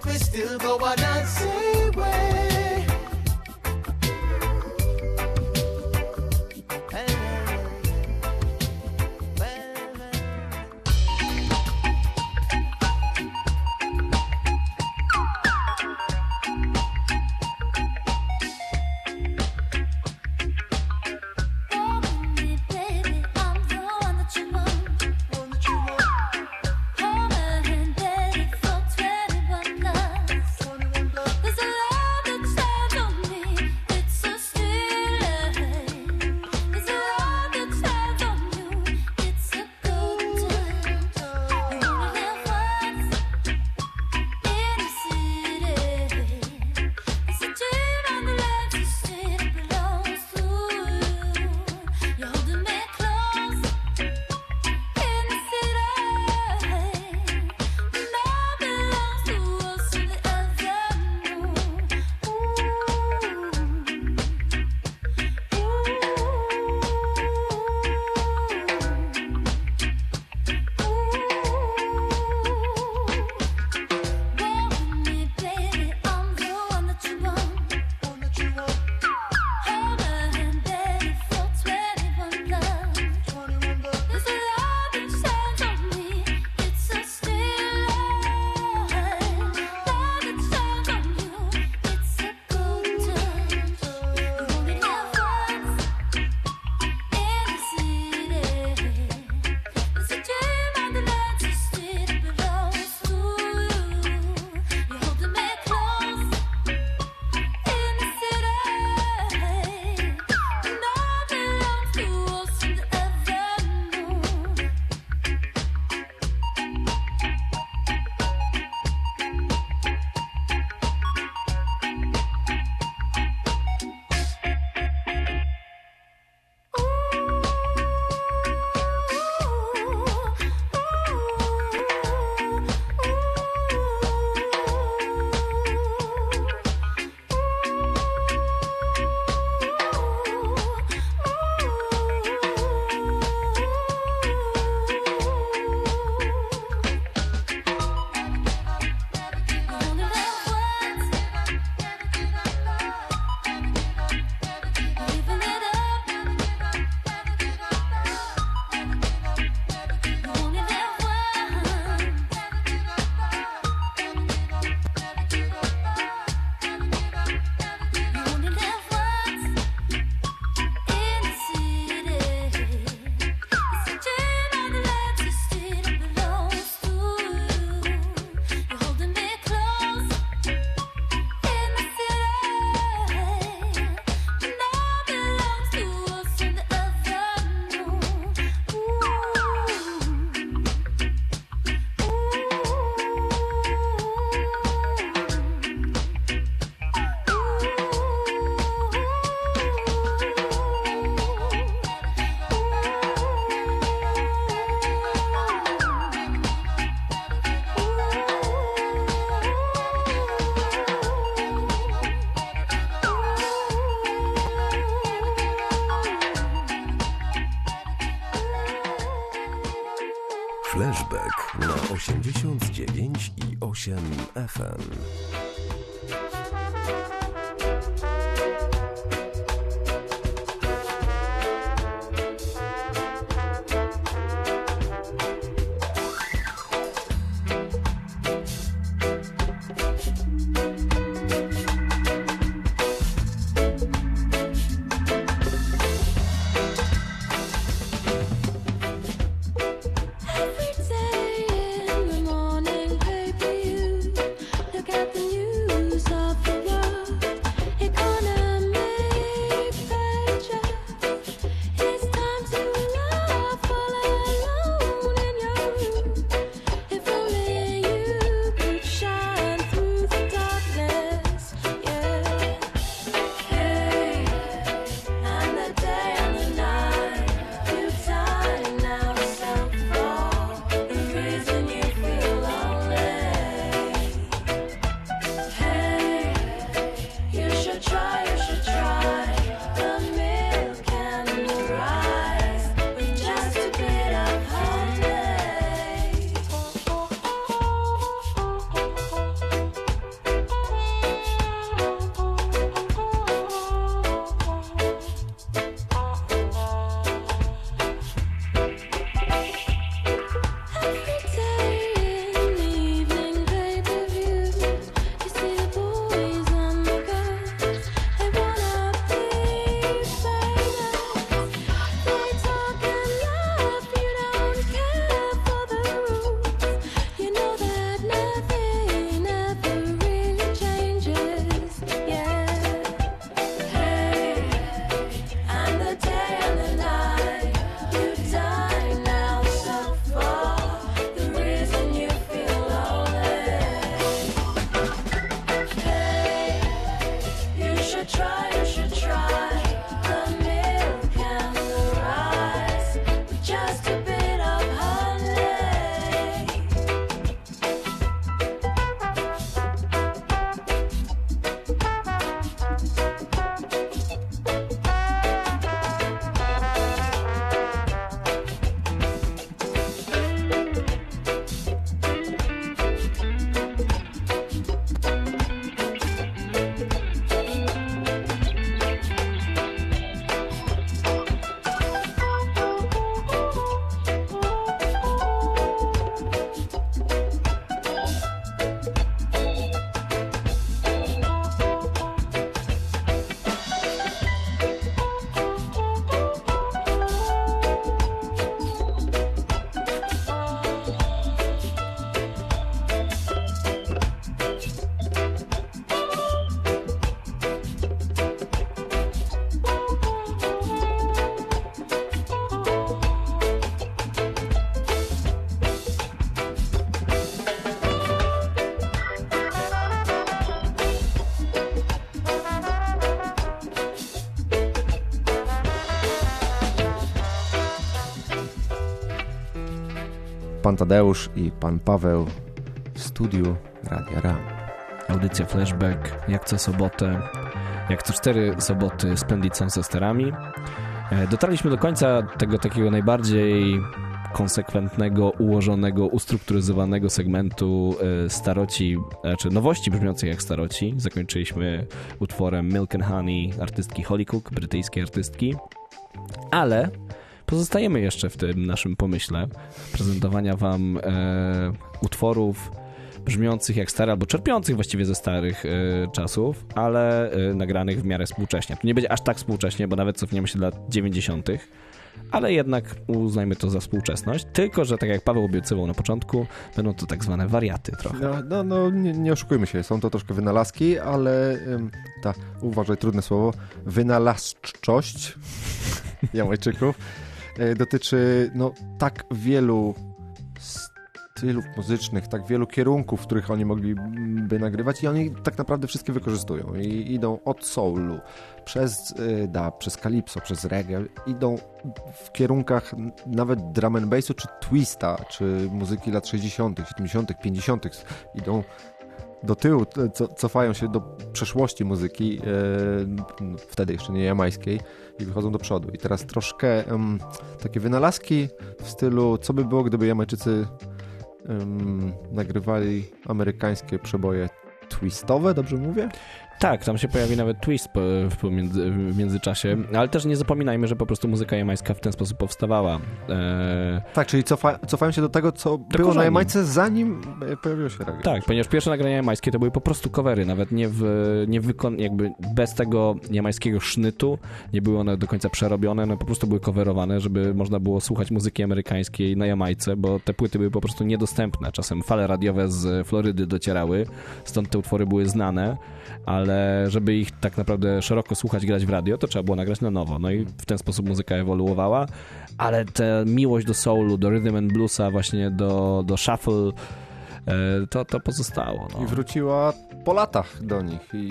We still go our dancing 89 i 8 FM. Tadeusz i pan Paweł w studiu Radia Ram. Audycja Flashback, jak co sobotę, jak co cztery soboty Splendid Sound ze. E, Dotarliśmy do końca tego takiego najbardziej konsekwentnego, ułożonego, ustrukturyzowanego segmentu e, staroci, znaczy nowości brzmiących jak staroci. Zakończyliśmy utworem Milk and Honey artystki Holly Cook, brytyjskiej artystki. Ale pozostajemy jeszcze w tym naszym pomyśle prezentowania wam e, utworów brzmiących jak stare, albo czerpiących właściwie ze starych e, czasów, ale e, nagranych w miarę współcześnie. Tu nie będzie aż tak współcześnie, bo nawet cofniemy się do lat 90., ale jednak uznajmy to za współczesność. Tylko, że tak jak Paweł obiecywał na początku, będą to tak zwane wariaty trochę. No, no, no nie, nie oszukujmy się, są to troszkę wynalazki, ale ym, ta, uważaj, trudne słowo, wynalazczość Jamajczyków dotyczy no, tak wielu stylów muzycznych, tak wielu kierunków, w których oni mogliby nagrywać i oni tak naprawdę wszystkie wykorzystują i idą od soulu, przez y, dub, przez calypso, przez reggae, idą w kierunkach nawet drum and bassu, czy twista, czy muzyki lat 60., 70., 50. idą do tyłu, co, cofają się do przeszłości muzyki, e, no, wtedy jeszcze nie jamańskiej, i wychodzą do przodu. I teraz troszkę em, takie wynalazki w stylu, co by było, gdyby Jamajczycy em, nagrywali amerykańskie przeboje twistowe, dobrze mówię? Tak, tam się pojawi nawet twist po, w, pomiędzy, w międzyczasie, ale też nie zapominajmy, że po prostu muzyka jamańska w ten sposób powstawała. E, Tak, czyli cofa, cofają się do tego, co było korzeni. na Jamajce, zanim e, pojawiło się reggae. tak, ponieważ pierwsze nagrania jamańskie to były po prostu covery, nawet nie w, nie wykon, jakby bez tego jamańskiego sznytu, nie były one do końca przerobione, one po prostu były coverowane, żeby można było słuchać muzyki amerykańskiej na Jamajce, bo te płyty były po prostu niedostępne. Czasem fale radiowe z Florydy docierały, stąd te utwory były znane, ale żeby ich tak naprawdę szeroko słuchać, grać w radio, to trzeba było nagrać na nowo. No i w ten sposób muzyka ewoluowała, ale ta miłość do soulu, do rhythm and bluesa, właśnie do, do shuffle, e, to, to pozostało. No. I wróciła po latach do nich i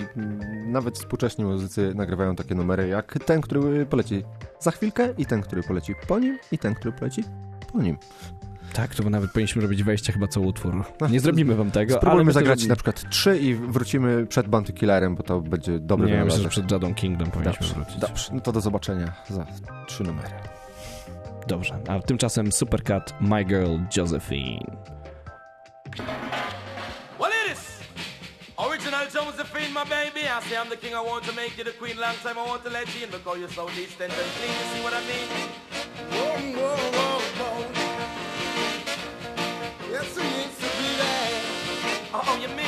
nawet współcześni muzycy nagrywają takie numery jak ten, który poleci za chwilkę i ten, który poleci po nim i ten, który poleci po nim. Tak, to nawet powinniśmy robić wejście chyba co utwór. Nie zrobimy wam tego, ale Spróbujmy zagrać że... na przykład trzy i wrócimy przed Bounty Killerem, bo to będzie dobry Nie, myślę, że przed Jadą Kingdom powinniśmy Dobrze, wrócić. dobrze, no to do zobaczenia za trzy numery. Dobrze, a tymczasem Supercat My Girl Josephine. Well, it is original Josephine, my baby. I say I'm the king. I want to make you the queen. Long time I want to let you in because you're so distant and clean. You see what I mean? Whoa, whoa, whoa, whoa. Yes, we used. Oh, you mean?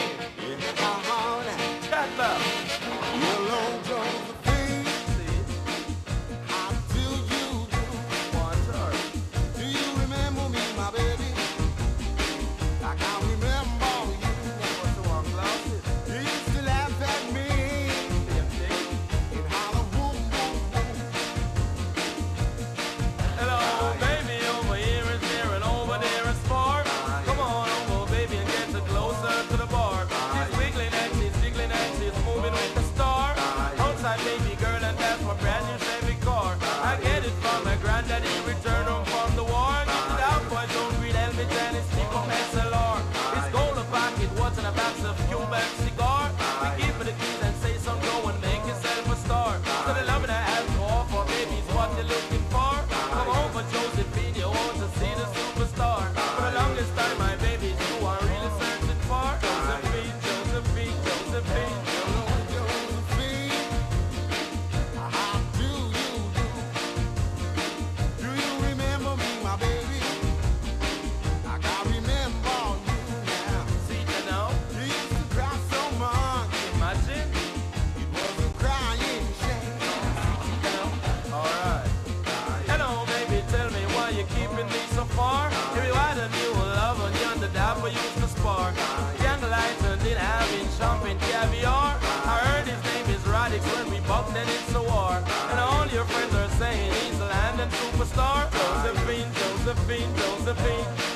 Josephine, Josephine. Leave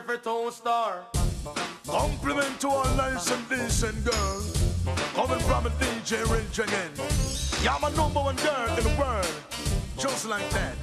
for Tone Star. Compliment to all nice and decent girls. Coming from a DJ Rich again. I'm a number one girl in the world. Just like that.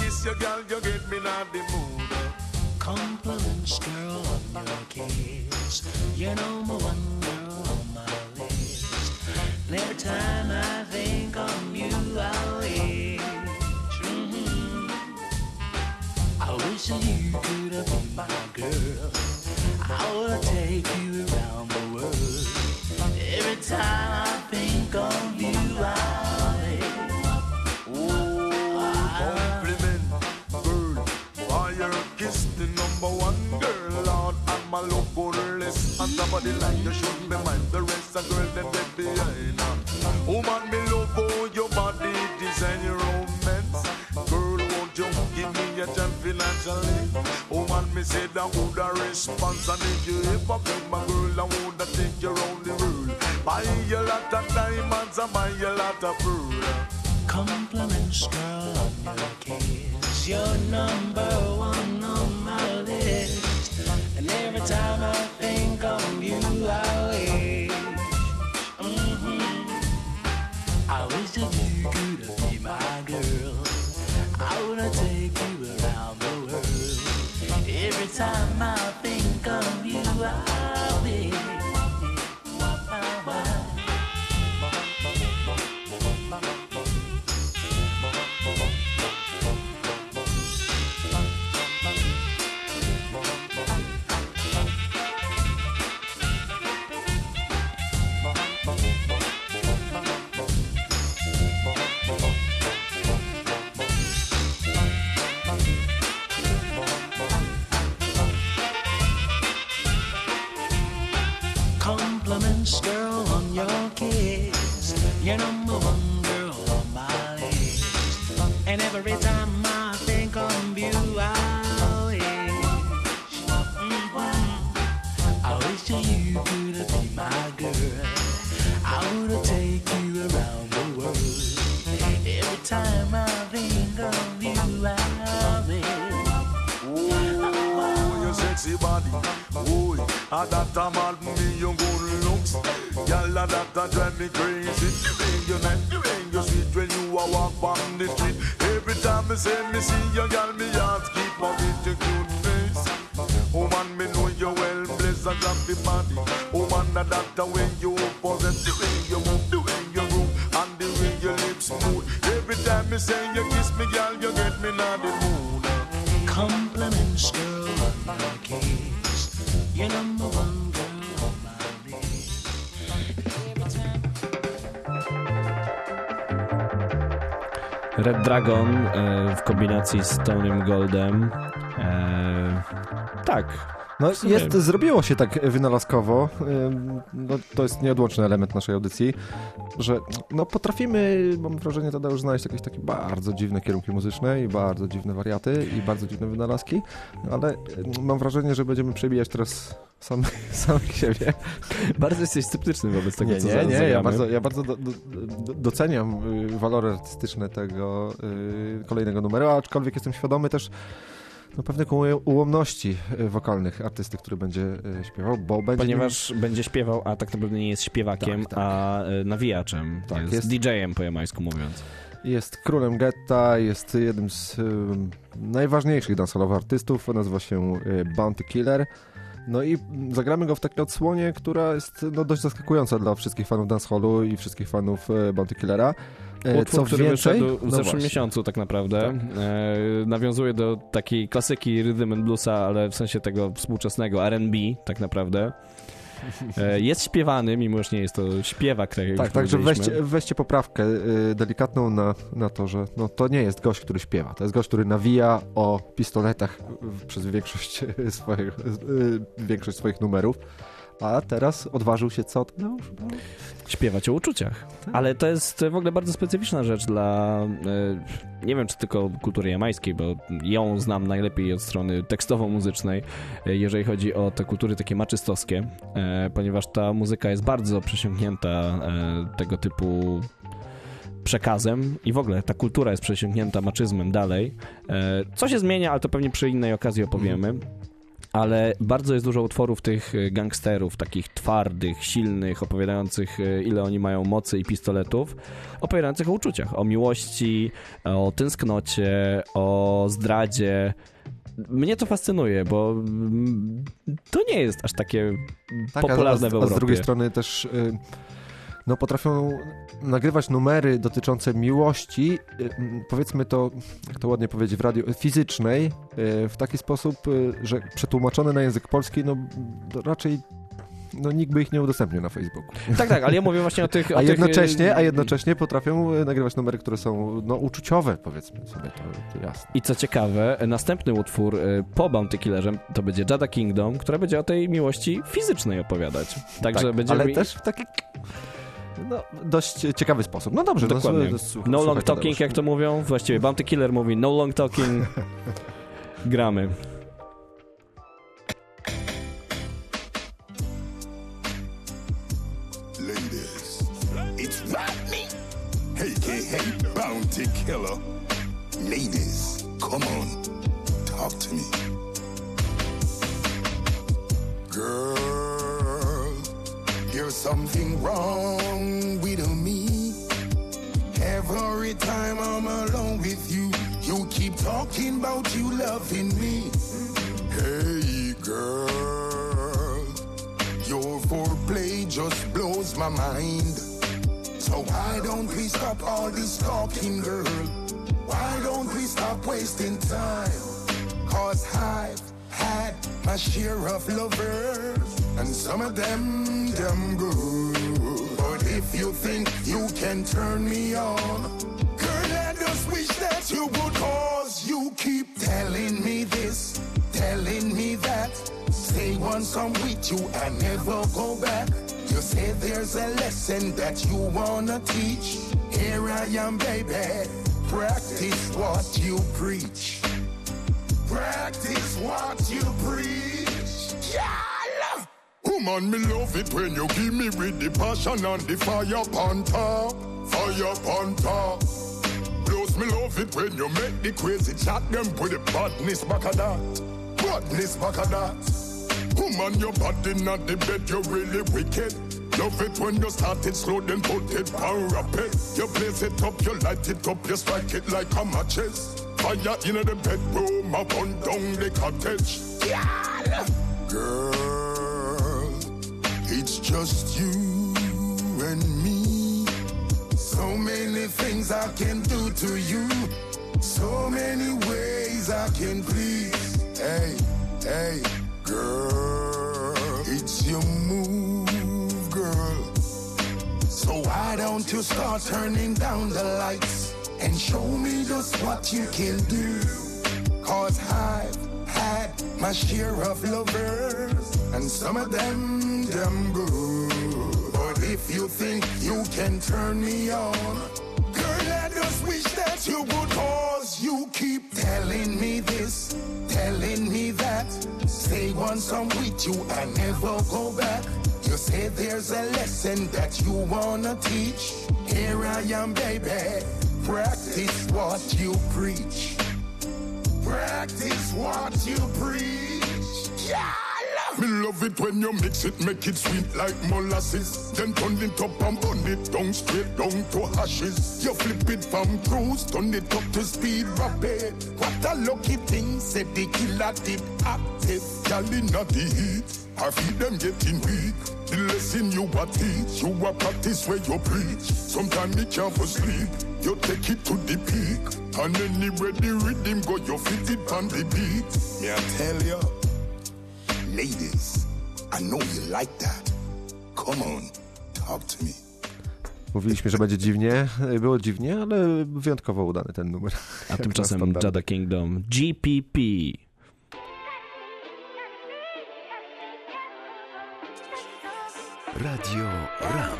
Kiss you, girl, you design your romance. Girl, won't you give me a chance financially? Oh man, me say that would a response, and if you ever bring my girl, I would take you around the world. Buy you a lot of diamonds and buy you a lot of pearl. Compliments, girl, on your kiss. You're number one on my list. And every time I think of you, I wish. mhm. I wish that you could. I wanna take you around the world. Every time I think of you, I Dragon e, w kombinacji z Tonym Goldem. E, tak. No jest, zrobiło się tak wynalazkowo, no, to jest nieodłączny element naszej audycji, że no, potrafimy, mam wrażenie, Tadeusz, znaleźć jakieś takie bardzo dziwne kierunki muzyczne i bardzo dziwne wariaty i bardzo dziwne wynalazki, ale mam wrażenie, że będziemy przebijać teraz sam, samych siebie. Bardzo jesteś sceptyczny wobec tego, nie, co nie, nie, ja bardzo, ja bardzo do, do, do, doceniam y, walory artystyczne tego y, kolejnego numeru, aczkolwiek jestem świadomy też no, pewnych uło- ułomności y, wokalnych artysty, który będzie y, śpiewał, bo będzie... Ponieważ będzie śpiewał, a tak naprawdę nie jest śpiewakiem, Tak, tak. a e, nawijaczem. Tak, jest, jest- DJ-em po jamańsku mówiąc. Jest królem getta, jest jednym z najważniejszych dancerowych artystów, nazywa się Bounty Killer. No i zagramy go w takiej odsłonie, która jest no, dość zaskakująca dla wszystkich fanów dancehallu i wszystkich fanów e, Bounty Killera. E, Utwór, który więcej- wyszedł w no zeszłym właśnie. miesiącu tak naprawdę. E, nawiązuje do takiej klasyki rhythm and bluesa, ale w sensie tego współczesnego R&B tak naprawdę. E, jest śpiewany, mimo że nie jest to śpiewak, tak Tak, także weźcie, weźcie poprawkę y, delikatną na, na to, że no, to nie jest gość, który śpiewa. To jest gość, który nawija o pistoletach przez większość, swoich, y, większość swoich numerów. A teraz odważył się co? No, no, śpiewać o uczuciach. Ale to jest w ogóle bardzo specyficzna rzecz dla, e, nie wiem czy tylko kultury jamańskiej, bo ją znam najlepiej od strony tekstowo-muzycznej, e, jeżeli chodzi o te kultury takie maczystowskie, e, ponieważ ta muzyka jest bardzo przesiąknięta e, tego typu przekazem i w ogóle ta kultura jest przesiąknięta maczyzmem dalej. Co się zmienia, ale to pewnie przy innej okazji opowiemy. Ale bardzo jest dużo utworów tych e, gangsterów, takich twardych, silnych, opowiadających e, ile oni mają mocy i pistoletów, opowiadających o uczuciach, o miłości, o tęsknocie, o zdradzie. Mnie to fascynuje, bo mm, to nie jest aż takie Tak, popularne a, w z- Europie. A z drugiej strony też y, no, potrafią nagrywać numery dotyczące miłości, y, powiedzmy to, jak to ładnie powiedzieć, w radiu, fizycznej, y, w taki sposób, y, że przetłumaczone na język polski, no raczej no, nikt by ich nie udostępnił na Facebooku. Tak, tak, ale ja mówię właśnie o tych... O A tych, jednocześnie, e, a jednocześnie potrafią nagrywać numery, które są no, uczuciowe, powiedzmy sobie, to, to jasne. I co ciekawe, następny utwór po Bounty Killerze to będzie Jada Kingdom, która będzie o tej miłości fizycznej opowiadać. Także tak, będziemy... ale też w taki no, dość ciekawy sposób. No dobrze, Dokładnie. No, s- słuchaj, no long słuchaj, talking, Tadeusz. jak to mówią. Właściwie Bounty Killer mówi no long talking. Gramy. Ladies, it's Rodney, aka Bounty Killer. Ladies, come on, talk to me. Girl, there's something wrong with me. Every time I'm alone with you, you keep talking about you loving me. Hey, girl, your foreplay just blows my mind. So why don't we stop all this talking, girl? Why don't we stop wasting time? Cause I've had my share of lovers, and some of them, them good. But if you think you can turn me on, girl, I just wish that you would cause you keep telling me this, telling me that. Stay once I'm with you, I never go back. You say there's a lesson that you wanna teach. Here I am, baby. Practice what you preach. Practice what you preach. Yeah. Love. Woman, me love it when you give me with the passion and the fire on top. Fire on top. Plus, me love it when you make the crazy chat them with the badness back of that. Badness back of that. Woman, your body not the bed, you're really wicked. Love it when you start it slow, then put it power rapid. You blaze it up, you light it up, you strike it like a matches. Fire in the bedroom, I burn down the cottage. Yeah. Girl, it's just you and me. So many things I can do to you. So many ways I can please. Hey, hey, girl, it's your move, girl. So why don't you start turning down the lights and show me just what you can do? Cause I've had my share of lovers, and some of them, them good. But if you think you can turn me on, girl, I just wish that you would cause you keep telling me this, telling me that. Say once I'm with you, I never go back. You say there's a lesson that you wanna teach. Here I am, baby. Practice what you preach. Practice what you preach. Yeah. Me love it when you mix it, make it sweet like molasses. Then turn it up and burn it down straight down to ashes. You flip it from cruise, turn it up to speed rapid. What a lucky thing, said the killer did active. Girl in the heat, her feet them getting weak. The lesson you a teach, you a practice where you preach. Sometimes me can't for sleep, you take it to the peak. And anywhere the rhythm go, you fit it on the beat. Me I tell you. Ladies, I know you like that. Come on, talk to me. Mówiliśmy, że będzie dziwnie. Było dziwnie, ale wyjątkowo udany ten numer. A tymczasem. Jada Kingdom GPP. Radio RAM.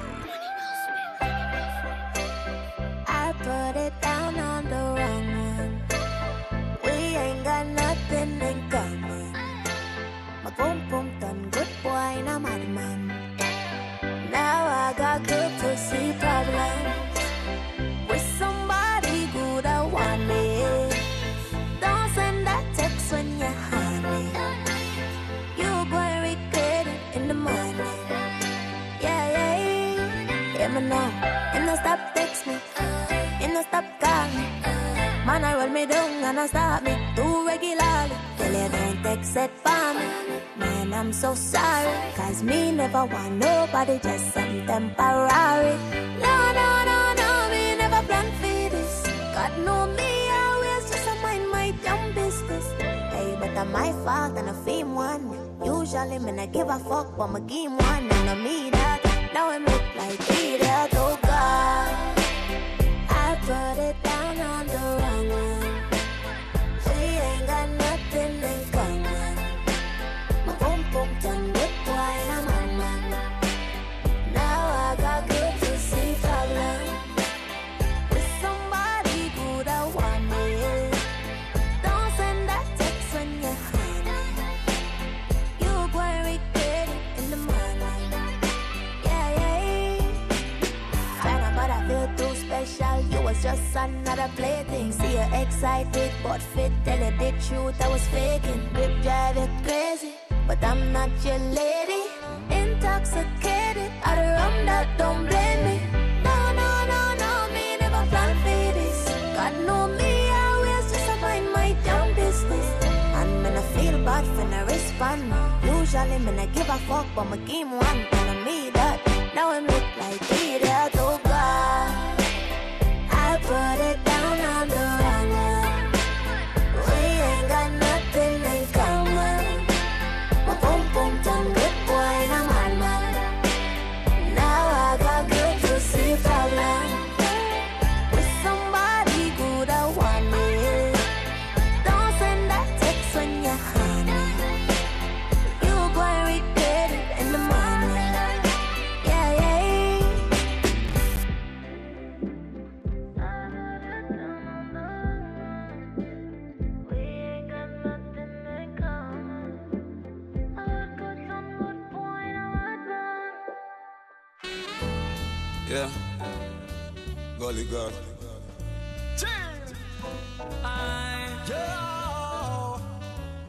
And stop calling. Man, I roll me down and I stop me too regularly. Tell you don't it for me. Man, I'm so sorry. Cause me never want nobody, just some temporary. No, no, no, no, me never plan for this. God know me, always just a mind my damn business. Hey, I'm my fault and I fame one. Usually, me not give a fuck, but my game one and I me that. Now I'm look like idiot, oh God. Put it down on Was just another plaything. See you excited, but fit. Tell you the truth, I was faking. Whip drive you crazy, but I'm not your lady. Intoxicated, out of rum that don't blame me. No, no, no, no, me never plan for this. God know me, I always just a mind my damn business. And when I feel bad for no respond. Usually, me not give a fuck, but my game one, telling me that. Now I'm look like idiot, polygon. I, yeah.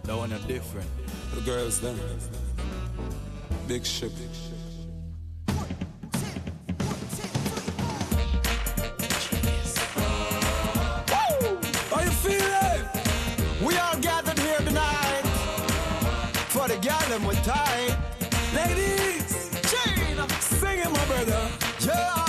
That one are different. The girls, then. Big ship. Big ship. for the girl with tight. Ladies, my brother. Yeah.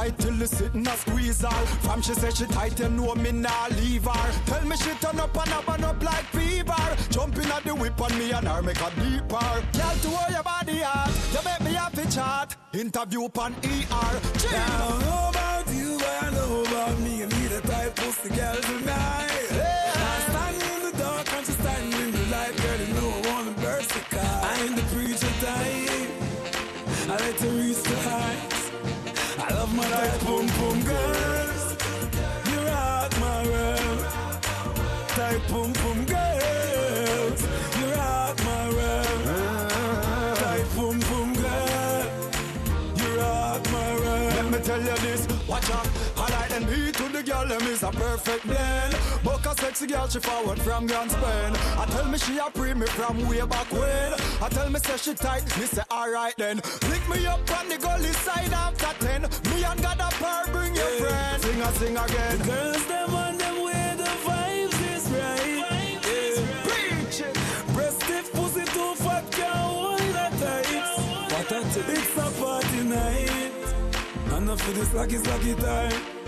Tight till the sitting a squeeze her. From she say she tight, you know me nah leave her. Tell me she turn up and up and up like fever. Jumping at the whip on me and her make a deeper. Girl, to where your body at, you make me happy chat. Interview pan ER. Now, I don't know about you, but I know about me. I need a tight pussy girl tonight. I them is a perfect blend. Book a sexy girl, she forward from Grand Spain. I tell me she a pre me from way back when. I tell me say she tight, me say alright then. Lick me up on the gully side after ten. Me and God a par, bring your friend. Sing a sing again. The girls them on them where the vibes is right. Yeah. Preach it. Breast stiff pussy too fat, can't hold that tight. What a. It's a party night. And not for the slacky slacky time.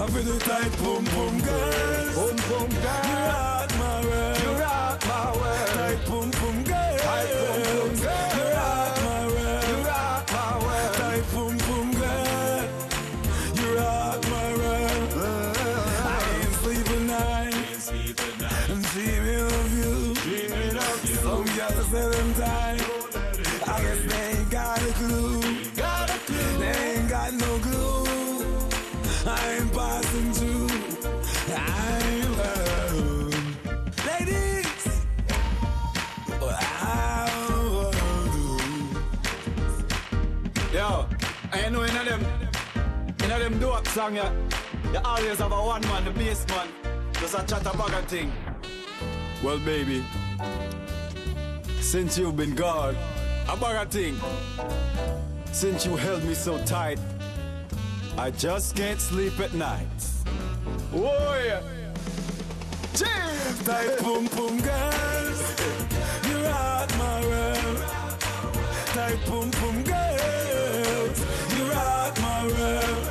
I feel the tight boom boom girl. Boom boom girl. You rock my world. You rock my world. Tight boom boom song, yeah, you always have a one man, the bass man, just a chat about a thing. Well, baby, since you've been gone, a of thing. Since you held me so tight, I just can't sleep at night. Oh yeah. Cheers! Tight boom boom girls, you rock my world. Tight boom boom girls, you rock my world.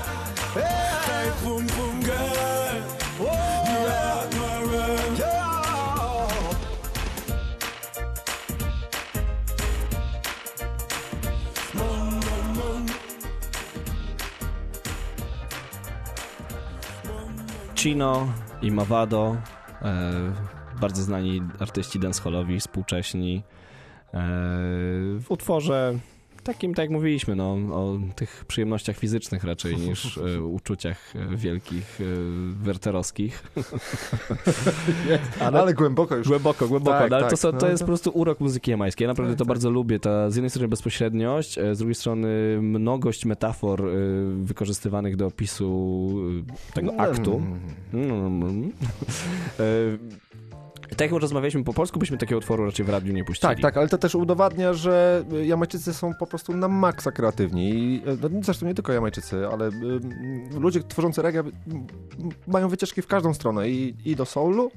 Chino i Mavado, e, bardzo znani artyści dancehallowi, współcześni, e, w utworze takim, tak jak mówiliśmy, no, o tych przyjemnościach fizycznych raczej niż e, uczuciach e, wielkich, e, werterowskich. Ale głęboko już. Głęboko, głęboko, Tak, no, ale tak, to, są, no to jest to- po prostu urok muzyki jamańskiej. Ja naprawdę Tak, to tak. bardzo lubię. Ta, z jednej strony bezpośredniość, e, z drugiej strony mnogość metafor e, wykorzystywanych do opisu tego Mm. aktu. Mm. Tak jak rozmawialiśmy po polsku, byśmy takiego utworu raczej w radiu nie puścili. Tak, tak, ale to też udowadnia, że Jamajczycy są po prostu na maksa kreatywni. I, no, zresztą nie tylko Jamajczycy, ale ym, ludzie tworzący reggae mają wycieczki w każdą stronę. I, i do soulu,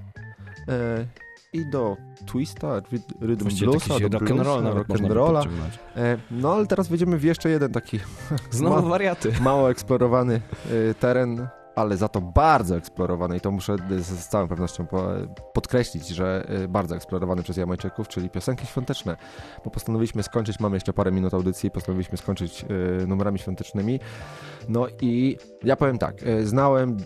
e, i do twista, rhythm Właściwie bluesa, do rock'n'rolla. podciągnąć. E, no ale teraz wejdziemy w jeszcze jeden taki Znowu ma- wariaty. mało eksplorowany e, teren, ale za to bardzo eksplorowany i to muszę z, całą pewnością po, podkreślić, że e, bardzo eksplorowany przez Jamajczyków, czyli piosenki świąteczne, bo postanowiliśmy skończyć, mamy jeszcze parę minut audycji, postanowiliśmy skończyć e, numerami świątecznymi. No i ja powiem tak, e, znałem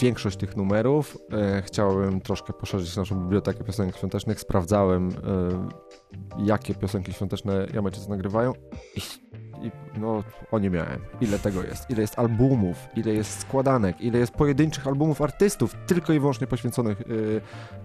większość tych numerów, chciałem troszkę poszerzyć naszą bibliotekę piosenek świątecznych, sprawdzałem jakie piosenki świąteczne Jamajczycy nagrywają i, no o nie miałem. Ile tego jest? Ile jest albumów? Ile jest składanek? Ile jest pojedynczych albumów artystów tylko i wyłącznie poświęconych y,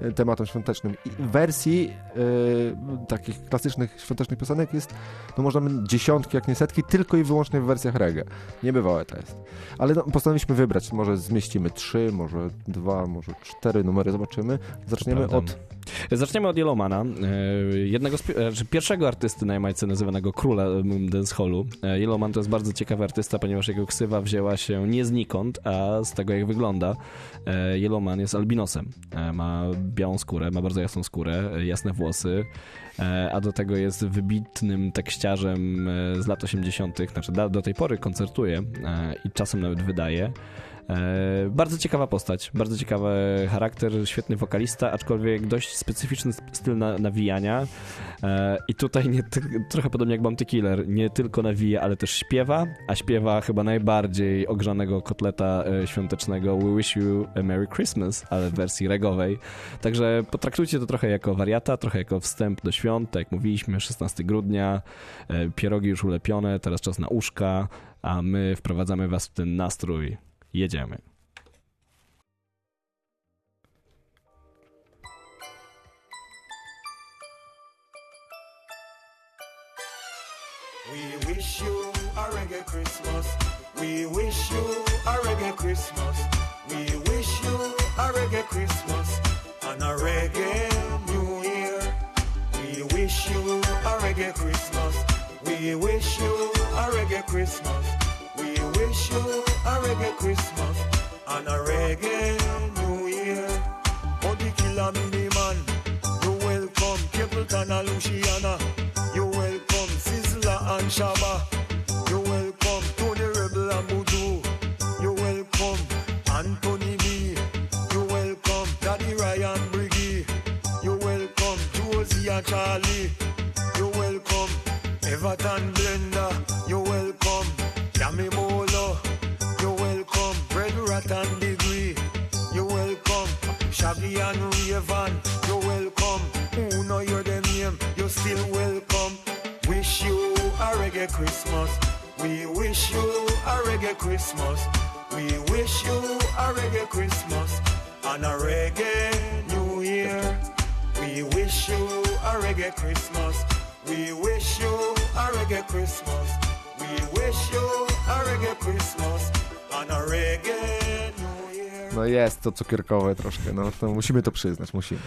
y, tematom świątecznym? I wersji y, takich klasycznych świątecznych piosenek jest, no można by dziesiątki, jak nie setki, tylko i wyłącznie w wersjach reggae. Niebywałe to jest. Ale no, postanowiliśmy wybrać, może zmieścimy trzy, może dwa, może cztery numery, zobaczymy. Zaczniemy od Zaczniemy od Yellowmana, e, jednego z, e, czy pierwszego artysty na Jamajce nazywanego króla dancehallu. E, Yellowman to jest bardzo ciekawy artysta, ponieważ jego ksywa wzięła się nie znikąd, a z tego jak wygląda. E, Yellowman jest albinosem. E, Ma białą skórę, ma bardzo jasną skórę, e, jasne włosy, e, a do tego jest wybitnym tekściarzem e, z lat 80., znaczy do tej pory koncertuje e, i czasem nawet wydaje. E, bardzo ciekawa postać, bardzo ciekawy charakter, świetny wokalista, aczkolwiek dość specyficzny sp- styl na, nawijania. E, I tutaj nie trochę podobnie jak Bounty Killer, nie tylko nawija, ale też śpiewa, a śpiewa chyba najbardziej ogrzanego kotleta e, świątecznego We Wish You a Merry Christmas, ale w wersji regowej. Także potraktujcie to trochę jako wariata, trochę jako wstęp do świąt, tak jak mówiliśmy, 16 grudnia, pierogi już ulepione, teraz czas na uszka, a my wprowadzamy was w ten nastrój. Jedziemy. We wish you a reggae Christmas. We wish you a reggae Christmas. We wish you a reggae Christmas and a reggae New Year. We wish you a reggae Christmas. We wish you a reggae Christmas. Wish you a reggae Christmas and a reggae New Year. Body killer mini man, you welcome Capleton and Luciana. You welcome Sizzla and Shaba. You welcome Tony Rebel and Buju. You welcome Anthony B. You welcome Daddy Ryan Briggy. You welcome Josie and Charlie. Raven. You welcome. Who know you're name? you're still welcome. Wish you a reggae Christmas. We wish you a reggae Christmas. We wish you a reggae Christmas and a reggae New Year. We wish you a reggae Christmas. We wish you a reggae Christmas. We wish you a reggae Christmas and a reggae. No jest to cukierkowe troszkę, no to musimy to przyznać, musimy.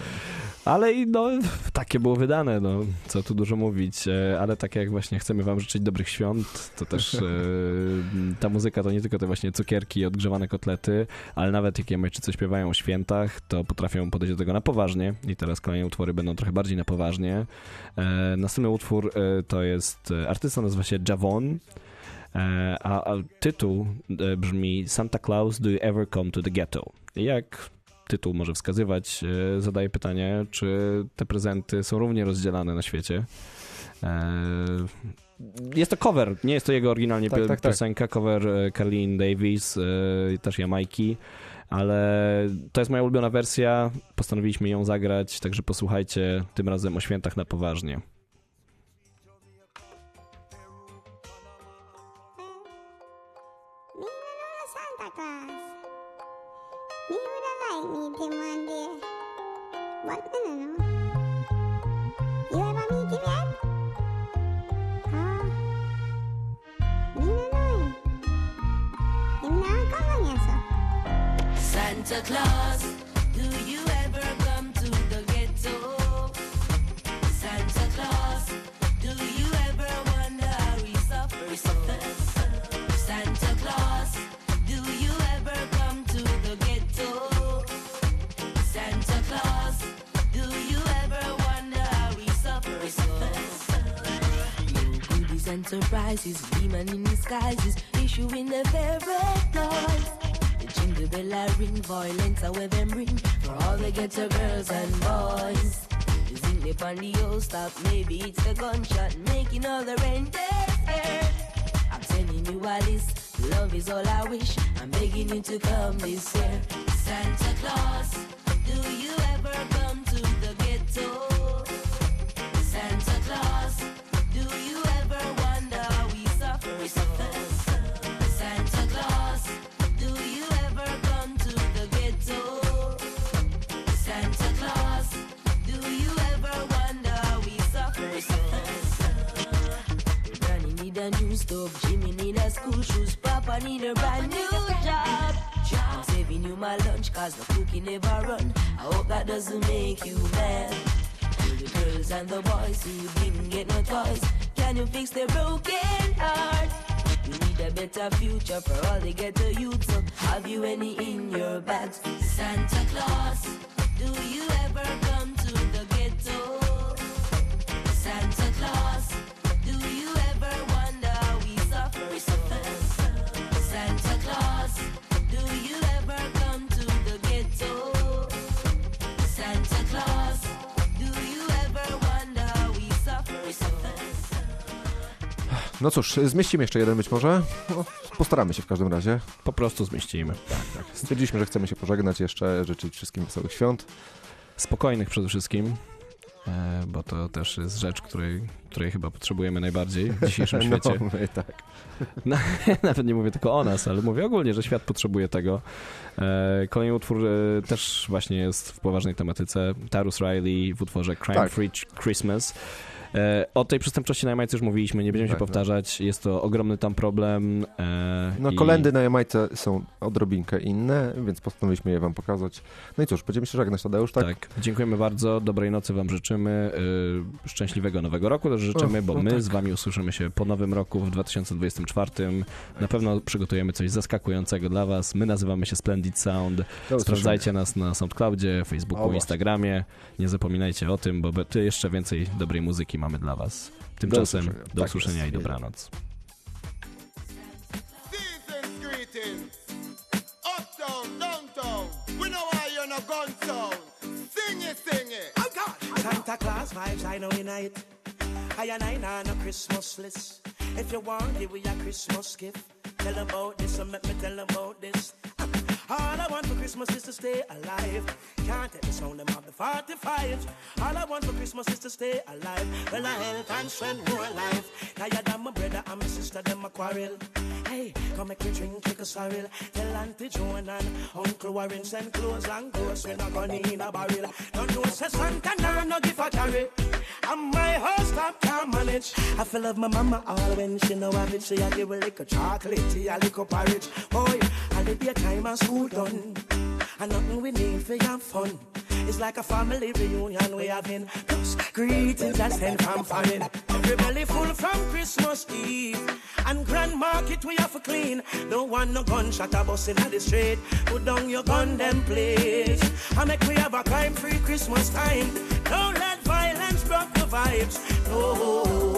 Ale i no, takie było wydane, no, co tu dużo mówić, e, ale tak jak właśnie chcemy wam życzyć dobrych świąt, to też e, ta muzyka to nie tylko te właśnie cukierki i odgrzewane kotlety, ale nawet jak Jamajczycy śpiewają o świętach, to potrafią podejść do tego na poważnie i teraz kolejne utwory będą trochę bardziej na poważnie. E, następny utwór to jest, artysta nazywa się Javon, a, a tytuł e, brzmi Santa Claus, do you ever come to the ghetto? Jak tytuł może wskazywać, e, zadaję pytanie, czy te prezenty są równie rozdzielane na świecie. E, Jest to cover, nie jest to jego oryginalnie Tak, tak, tak. piosenka, cover e, Carlene Davis, e, też Jamajki, ale to jest moja ulubiona wersja, postanowiliśmy ją zagrać, także posłuchajcie tym razem o świętach na poważnie. But me no know. You ever meet him yet? Oh. Me no know him. Him now come on here, so. Santa Claus, Surprises, demon in disguises, issuing the favorite noise. The jingle bell I ring, violence I wear them ring for all the ghetto girls and boys. Zing it the old stop, maybe it's the gunshot making all the scared. I'm telling you a list, love is all I wish. I'm begging you to come this year. Santa Claus, a new stove, Jimmy need a school shoes, Papa need a brand new job. I'm saving you my lunch cause the cookie never run. I hope that doesn't make you mad. To the girls and the boys who didn't get no toys, can you fix their broken heart? You need a better future for all the ghetto youth. So have you any in your bags? Santa Claus, do you ever come No cóż, zmieścimy jeszcze jeden być może. No, postaramy się w każdym razie. Po prostu zmieścimy. Tak, tak. Stwierdziliśmy, że chcemy się pożegnać jeszcze, życzyć wszystkim wesołych świąt. Spokojnych przede wszystkim, e, bo to też jest rzecz, której, której chyba potrzebujemy najbardziej w dzisiejszym świecie. No, my, tak. No, nawet nie mówię tylko o nas, ale mówię ogólnie, że świat potrzebuje tego. E, Kolejny utwór e, też właśnie jest w poważnej tematyce. Tarus Riley w utworze Crime Tak. Free Christmas. E, o tej przestępczości na Jamajce już mówiliśmy, nie będziemy się Tak, no. powtarzać. Jest to ogromny tam problem. E, No i- kolendy na Jamajce są odrobinkę inne, więc postanowiliśmy je wam pokazać. No i cóż, będziemy się żegnać, Tadeusz, tak? Tak, dziękujemy bardzo, dobrej nocy wam życzymy, yy, szczęśliwego nowego roku też życzymy, bo no my tak. z wami usłyszymy się po nowym roku w 2024. Na pewno przygotujemy coś zaskakującego dla was. My nazywamy się Splendid Sound. usłyszenia. Sprawdzajcie nas na SoundCloudzie, O, Facebooku, właśnie. Instagramie. Nie zapominajcie o tym, bo ty jeszcze więcej dobrej muzyki mamy dla was. Tymczasem usłyszenia. do Tak usłyszenia jest. i dobranoc. You're no. Oh. Santa Claus vibes, I know unite. I and I nah no Christmas list. If you want, give we a Christmas gift. Tell 'em about this and make me tell 'em about this. All I want for Christmas is to stay alive. Can't take the sound of the 45. All I want for Christmas is to stay alive. Well, I health and strength, more life. Tired of my brother and my sister, them a quarrel. Hey, come make me drink, take a sorrel. Tell Auntie Joan and Uncle Warren send clothes and clothes when I gun in a barrel. Don't know say Santa nah no give a carry. And my house top can't manage. I feel love my mama all when she know have it. She a give a little chocolate, a little porridge. Boy, holiday time and school done. And nothing we need for have fun. It's like a family reunion we having. Plus, greetings I send from foreign. Every belly full from Christmas Eve. And Grand Market we have to clean. Don't want no gunshot a bus in the street. Put down your gun them please. I make we have a crime free Christmas time. Don't let violence block the vibes. No,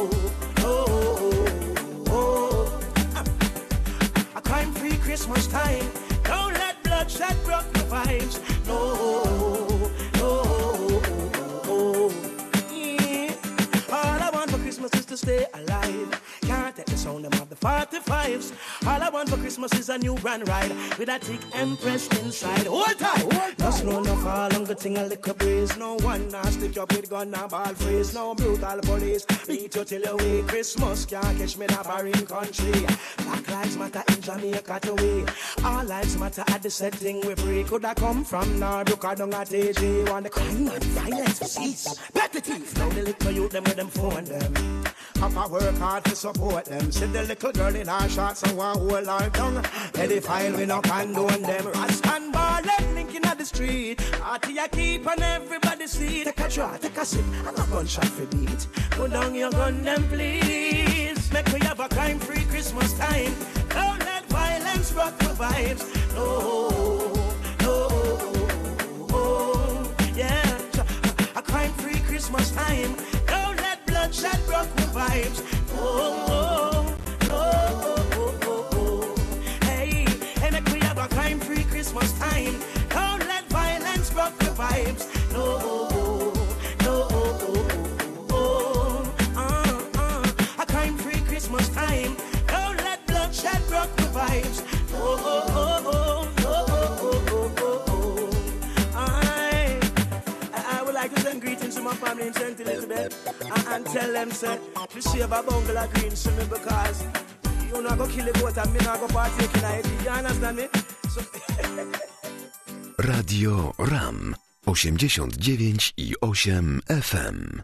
Christmas time. Don't let bloodshed block the vibes. No, no. Yeah. All I want for Christmas is to stay alive. Can't take the sound them of the 45s. All I want for Christmas is a new grand ride with a thick empress inside. Hold tight. No snow, no fall, good thing a little breeze. No one now stick up with gun and ball freeze. No brutal police. Beat you till you wake. Christmas can't catch me in a foreign country. Black lives matter in Jamaica to we. All lives matter at the setting we free. Could I come from Norbrook or down at AG? Want the crime and violence to cease. Petty thief. Now the little youth them with them phone them. Papa work hard to support them. See the little girl in her shorts and one hold her tongue. Pedophile we no condone them. Rats and ball them linking at the street. Party I keep on everybody see. Take a draw, take a sip, and a gunshot for beat. Put down your gun them please. Make we have a crime free Christmas time. Don't let violence rock the vibes. No, no, oh, yeah. A crime free Christmas time. Don't let bloodshed rock the vibes. Oh, oh, rock the vibes. No, no, uh, uh. a crime free Christmas time. Don't let bloodshed rock the vibes. No, I, I would like to send greetings to my family in St. Elizabeth and, and tell them, say, to save a bungalow green me because you not go kill the goat and me not go partake in it. You understand me? So, Radio RAM 89 i 8 FM.